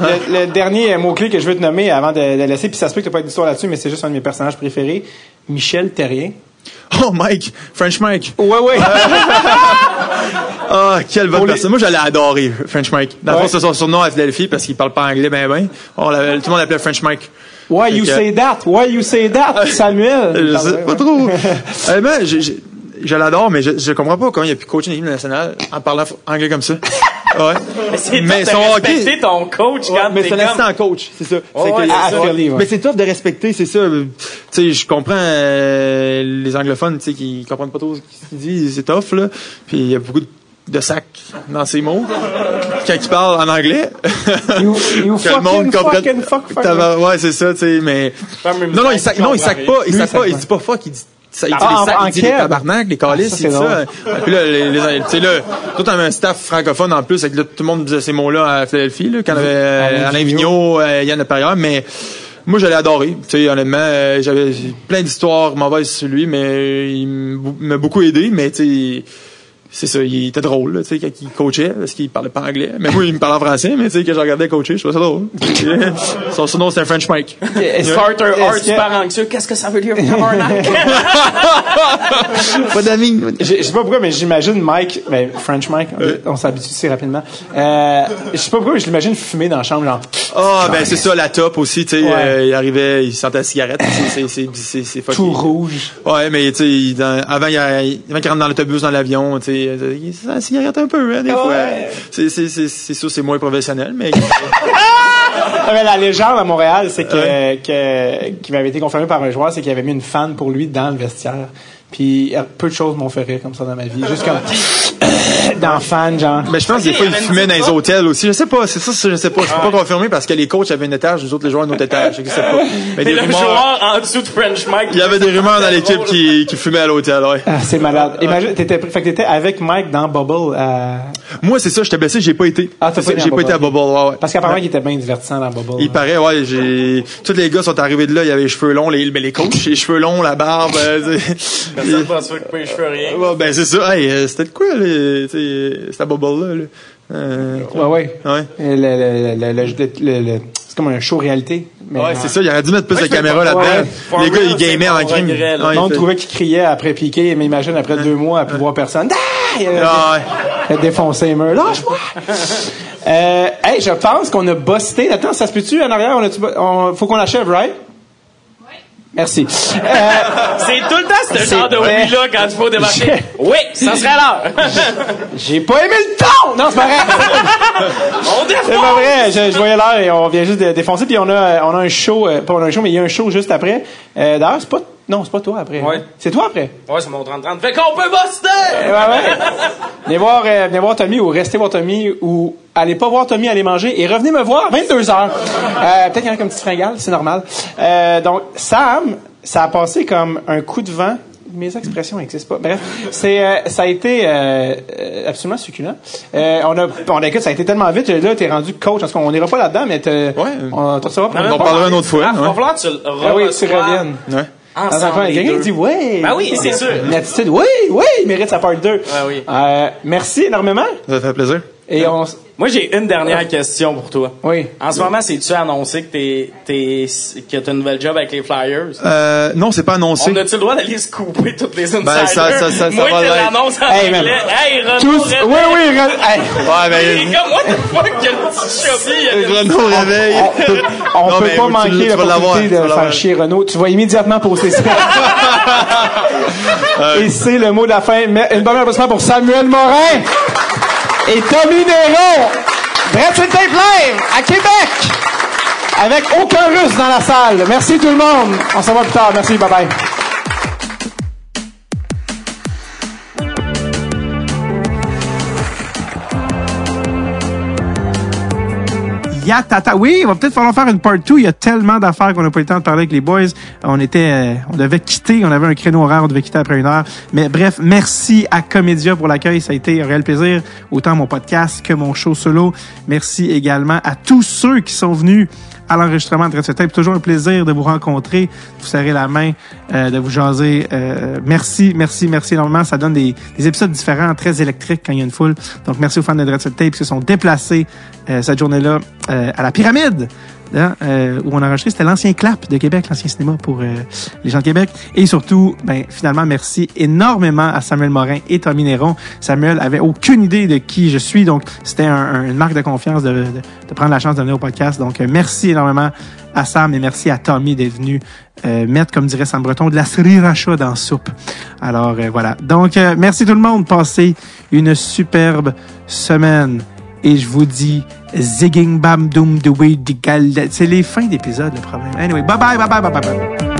Le, le dernier mot-clé que je veux te nommer avant de, de laisser, puis ça se peut que tu pas d'histoire là-dessus, mais c'est juste un de mes personnages préférés, Michel Terrien. Oh, Mike, French Mike. Ouais, ouais. Ah, quelle bonne les- personne. Moi, j'allais adorer French Mike. Dans le Ouais. fond, c'est son surnom à Philadelphie parce qu'il parle pas anglais ben ben. On tout le monde l'appelait French Mike. Why you que- say that? Why you say that, Samuel? Je sais pas trop. Honnêtement, je, je, je l'adore, mais je, je comprends pas comment il a pu coacher une équipe nationale en parlant anglais comme ça. Ouais. Mais c'est Mais tough son hockey- ton coach Ouais, quand mais c'est un comme... assistant coach, c'est ça. C'est ouais, que- c'est Philly, ouais. Mais c'est tough de respecter, c'est ça. Tu sais, je comprends euh, les anglophones, tu sais, qui comprennent pas trop ce qu'il dit, c'est tough là. Puis il y a beaucoup de, de sacs dans ses mots quand il parle en anglais. You- you Que le monde comprenne. fucking, fuck, fuck. Ouais, c'est ça, tu sais, mais non non, il sac, non, il sac pas, il sac il sac pas, il dit pas fuck, il dit ça, il dit Ah, les sacs, en il dit les tabarnak, les Ah, calices, ça, c'est dit ça. Puis là, les, les, tu sais, là, t'avais un staff francophone en plus, avec là, tout le monde disait ces mots-là à Philadelphie, là, quand on avait euh, Alain Alain Vigneault. Euh, Yann Laperrière, mais moi, je l'ai adoré. Tu sais, honnêtement, euh, j'avais plein d'histoires mauvaises sur lui, mais il m'a beaucoup aidé, mais tu sais, c'est ça, il était drôle, là, tu sais, quand il coachait, parce qu'il parlait pas anglais. Mais moi, il me parlait en français, mais tu sais, quand je regardais coacher, je trouvais ça drôle. Son surnom, c'était French Mike. Starter que- super anxieux. Qu'est-ce que ça veut dire, tabarnak? pas d'amis. Je sais pas pourquoi, mais j'imagine Mike, ben, French Mike, on s'habitue si rapidement. Euh, je sais pas pourquoi, mais je l'imagine fumer dans la chambre, genre. Ah, ben, c'est ça, la top aussi, tu sais, Ouais. euh, il arrivait, il sentait la cigarette, c'est, c'est, c'est, c'est. Tout rouge. Ouais, mais tu sais, avant, il, avant qu'il rentre dans l'autobus, dans l'avion, tu sais, euh, il sent la cigarette un peu, hein, des fois. C'est, c'est, c'est, c'est sûr, c'est moins professionnel, mais Ah, mais la légende à Montréal, c'est que, que, qui m'avait été confirmé par un joueur, c'est qu'il avait mis une fan pour lui dans le vestiaire. Puis euh, peu de choses m'ont fait rire comme ça dans ma vie. Juste comme dans fan, genre. Ben, je pense que des fois, fumait dans les hôtels aussi. Je sais pas, c'est ça, je sais pas. Je peux pas confirmer parce que les coachs avaient un étage, nous autres, les joueurs, un autre étage. Je sais pas. Mais des Et le rumeurs, joueur en dessous de French Mike. il y avait des rumeurs dans l'équipe qui, qui fumaient à l'hôtel, ouais. Ah, c'est malade. Imagine, t'étais, fait que t'étais avec Mike dans Bubble. euh, Moi, c'est ça, j'étais blessé, j'ai pas été. Ah, t'as pas été J'ai pas été à Bubble. Bubble, ouais, ouais. parce qu'apparemment, il était bien divertissant dans Bubble. Il paraît, ouais, j'ai, tous les gars sont arrivés de là, il y avait les cheveux longs, les, les coachs, les cheveux longs, la barbe, euh, Personne va se faire couper les cheveux, rien. Ben, c'est ça, hey, euh, c'était de quoi, les, sais, cette Bubble-là, là? Euh, Ouais, ouais. ouais. Le, le, le, le- le- le- c'est comme un show réalité. mais Ouais, c'est ça, il aurait dû mettre plus Ouais, de caméras là-dedans. ouais. Les gars, ils gamaient en crime. regret, là. Ouais, Le monde il fait- trouvait qu'il criait après Piqué, mais imagine après deux mois, à plus voir personne. Ah! Il a, Ah, défoncé les murs. Lâche-moi! euh, hey, je pense qu'on a busté. Attends, ça se peut-tu en arrière? On a on, faut qu'on achève, right? Merci. Euh, C'est tout le temps ce genre de oui-là quand tu faut démarcher. Oui, ça serait l'heure. j'ai pas aimé le ton! Non, c'est pas vrai. On C'est défonce. pas vrai. Je, je voyais l'heure et on vient juste de défoncer. Puis on a, on a un show, euh, pas on a un show, mais il y a un show juste après. Euh, D'ailleurs, c'est pas, non, c'est pas toi après. Ouais. C'est toi après? Ouais, c'est mon 30-30. Fait qu'on peut buster! Ouais, ouais. venez voir, euh, venez voir Tommy ou restez voir Tommy ou allez pas voir Tommy, allez manger et revenez me voir à 22 heures. Euh, Peut-être qu'il y en a comme petit fringale, c'est normal. Euh, donc, Sam, ça a passé comme un coup de vent. Mes expressions n'existent pas. Bref, c'est, euh, ça a été absolument succulent. Euh, on a, on a, écoute, ça a été tellement vite. Là, t'es rendu coach. Parce qu'on n'ira pas là-dedans, mais t'as- on, mais en fois. parlera une autre fois. Ah, va ouais. falloir que tu Ah oui, tu reçoives reviennes. Ensemble, quelqu'un dit ouais. Ben oui, c'est sûr. Une attitude, oui, oui, il mérite sa part 2. Ah oui. Euh, merci énormément. Ça fait plaisir. Et on, s- Moi, j'ai une dernière question pour toi. oui. En ce moment, c'est-tu annoncé que t'es, t'es, que t'as un nouvel job avec les Flyers? Euh, non, c'est pas annoncé. On a-tu le droit d'aller scooper toutes les insiders? Ben, ça- ça- ça- ça Moi, va je l'être. l'annonce en Hey, anglais. Hey, Renaud Tous, Réveil. oui, oui, re- hey, Ouais, Il est ben, comme, what the fuck, quel petit chubby, il y a Renaud réveil. on peut, on Non, peut pas manquer l'opportunité tu de faire chier Renault. Tu vas immédiatement poster ça. Et c'est le mot de la fin. Une bonne applaudissement pour Samuel Morin et Tommy Néron. Brett Tape Live à Québec. Avec aucun russe dans la salle. Merci tout le monde. On se revoit plus tard. Merci. Bye bye. Oui, il va peut-être falloir faire une part 2. Il y a tellement d'affaires qu'on n'a pas eu le temps de parler avec les boys. On était, euh, on devait quitter. On avait un créneau horaire. On devait quitter après une heure. Mais bref, merci à Comédia pour l'accueil. Ça a été un réel plaisir. Autant mon podcast que mon show solo. Merci également à tous ceux qui sont venus à l'enregistrement de Red Tape. Toujours un plaisir de vous rencontrer, de vous serrer la main, euh, de vous jaser. Euh, merci, merci, merci énormément. Ça donne des, des épisodes différents, très électriques quand il y a une foule. Donc, merci aux fans de Red Tape qui se sont déplacés euh, cette journée-là euh, à la pyramide. Hein, euh, où on a enregistré, c'était l'ancien clap de Québec, l'ancien cinéma pour euh, les gens de Québec. Et surtout, ben, finalement, merci énormément à Samuel Morin et Tommy Néron. Samuel avait aucune idée de qui je suis, donc c'était un- un- une marque de confiance de, prendre la chance de venir au podcast. Donc, euh, merci énormément à Sam et merci à Tommy d'être venu euh, mettre, comme dirait Sam Breton, de la sriracha dans soupe. Alors, voilà. Donc, merci tout le monde. Passez une superbe semaine. Et je vous dis, zigging bam doom de way C'est les fins d'épisode, le problème. Anyway, bye bye, bye bye, bye bye, bye.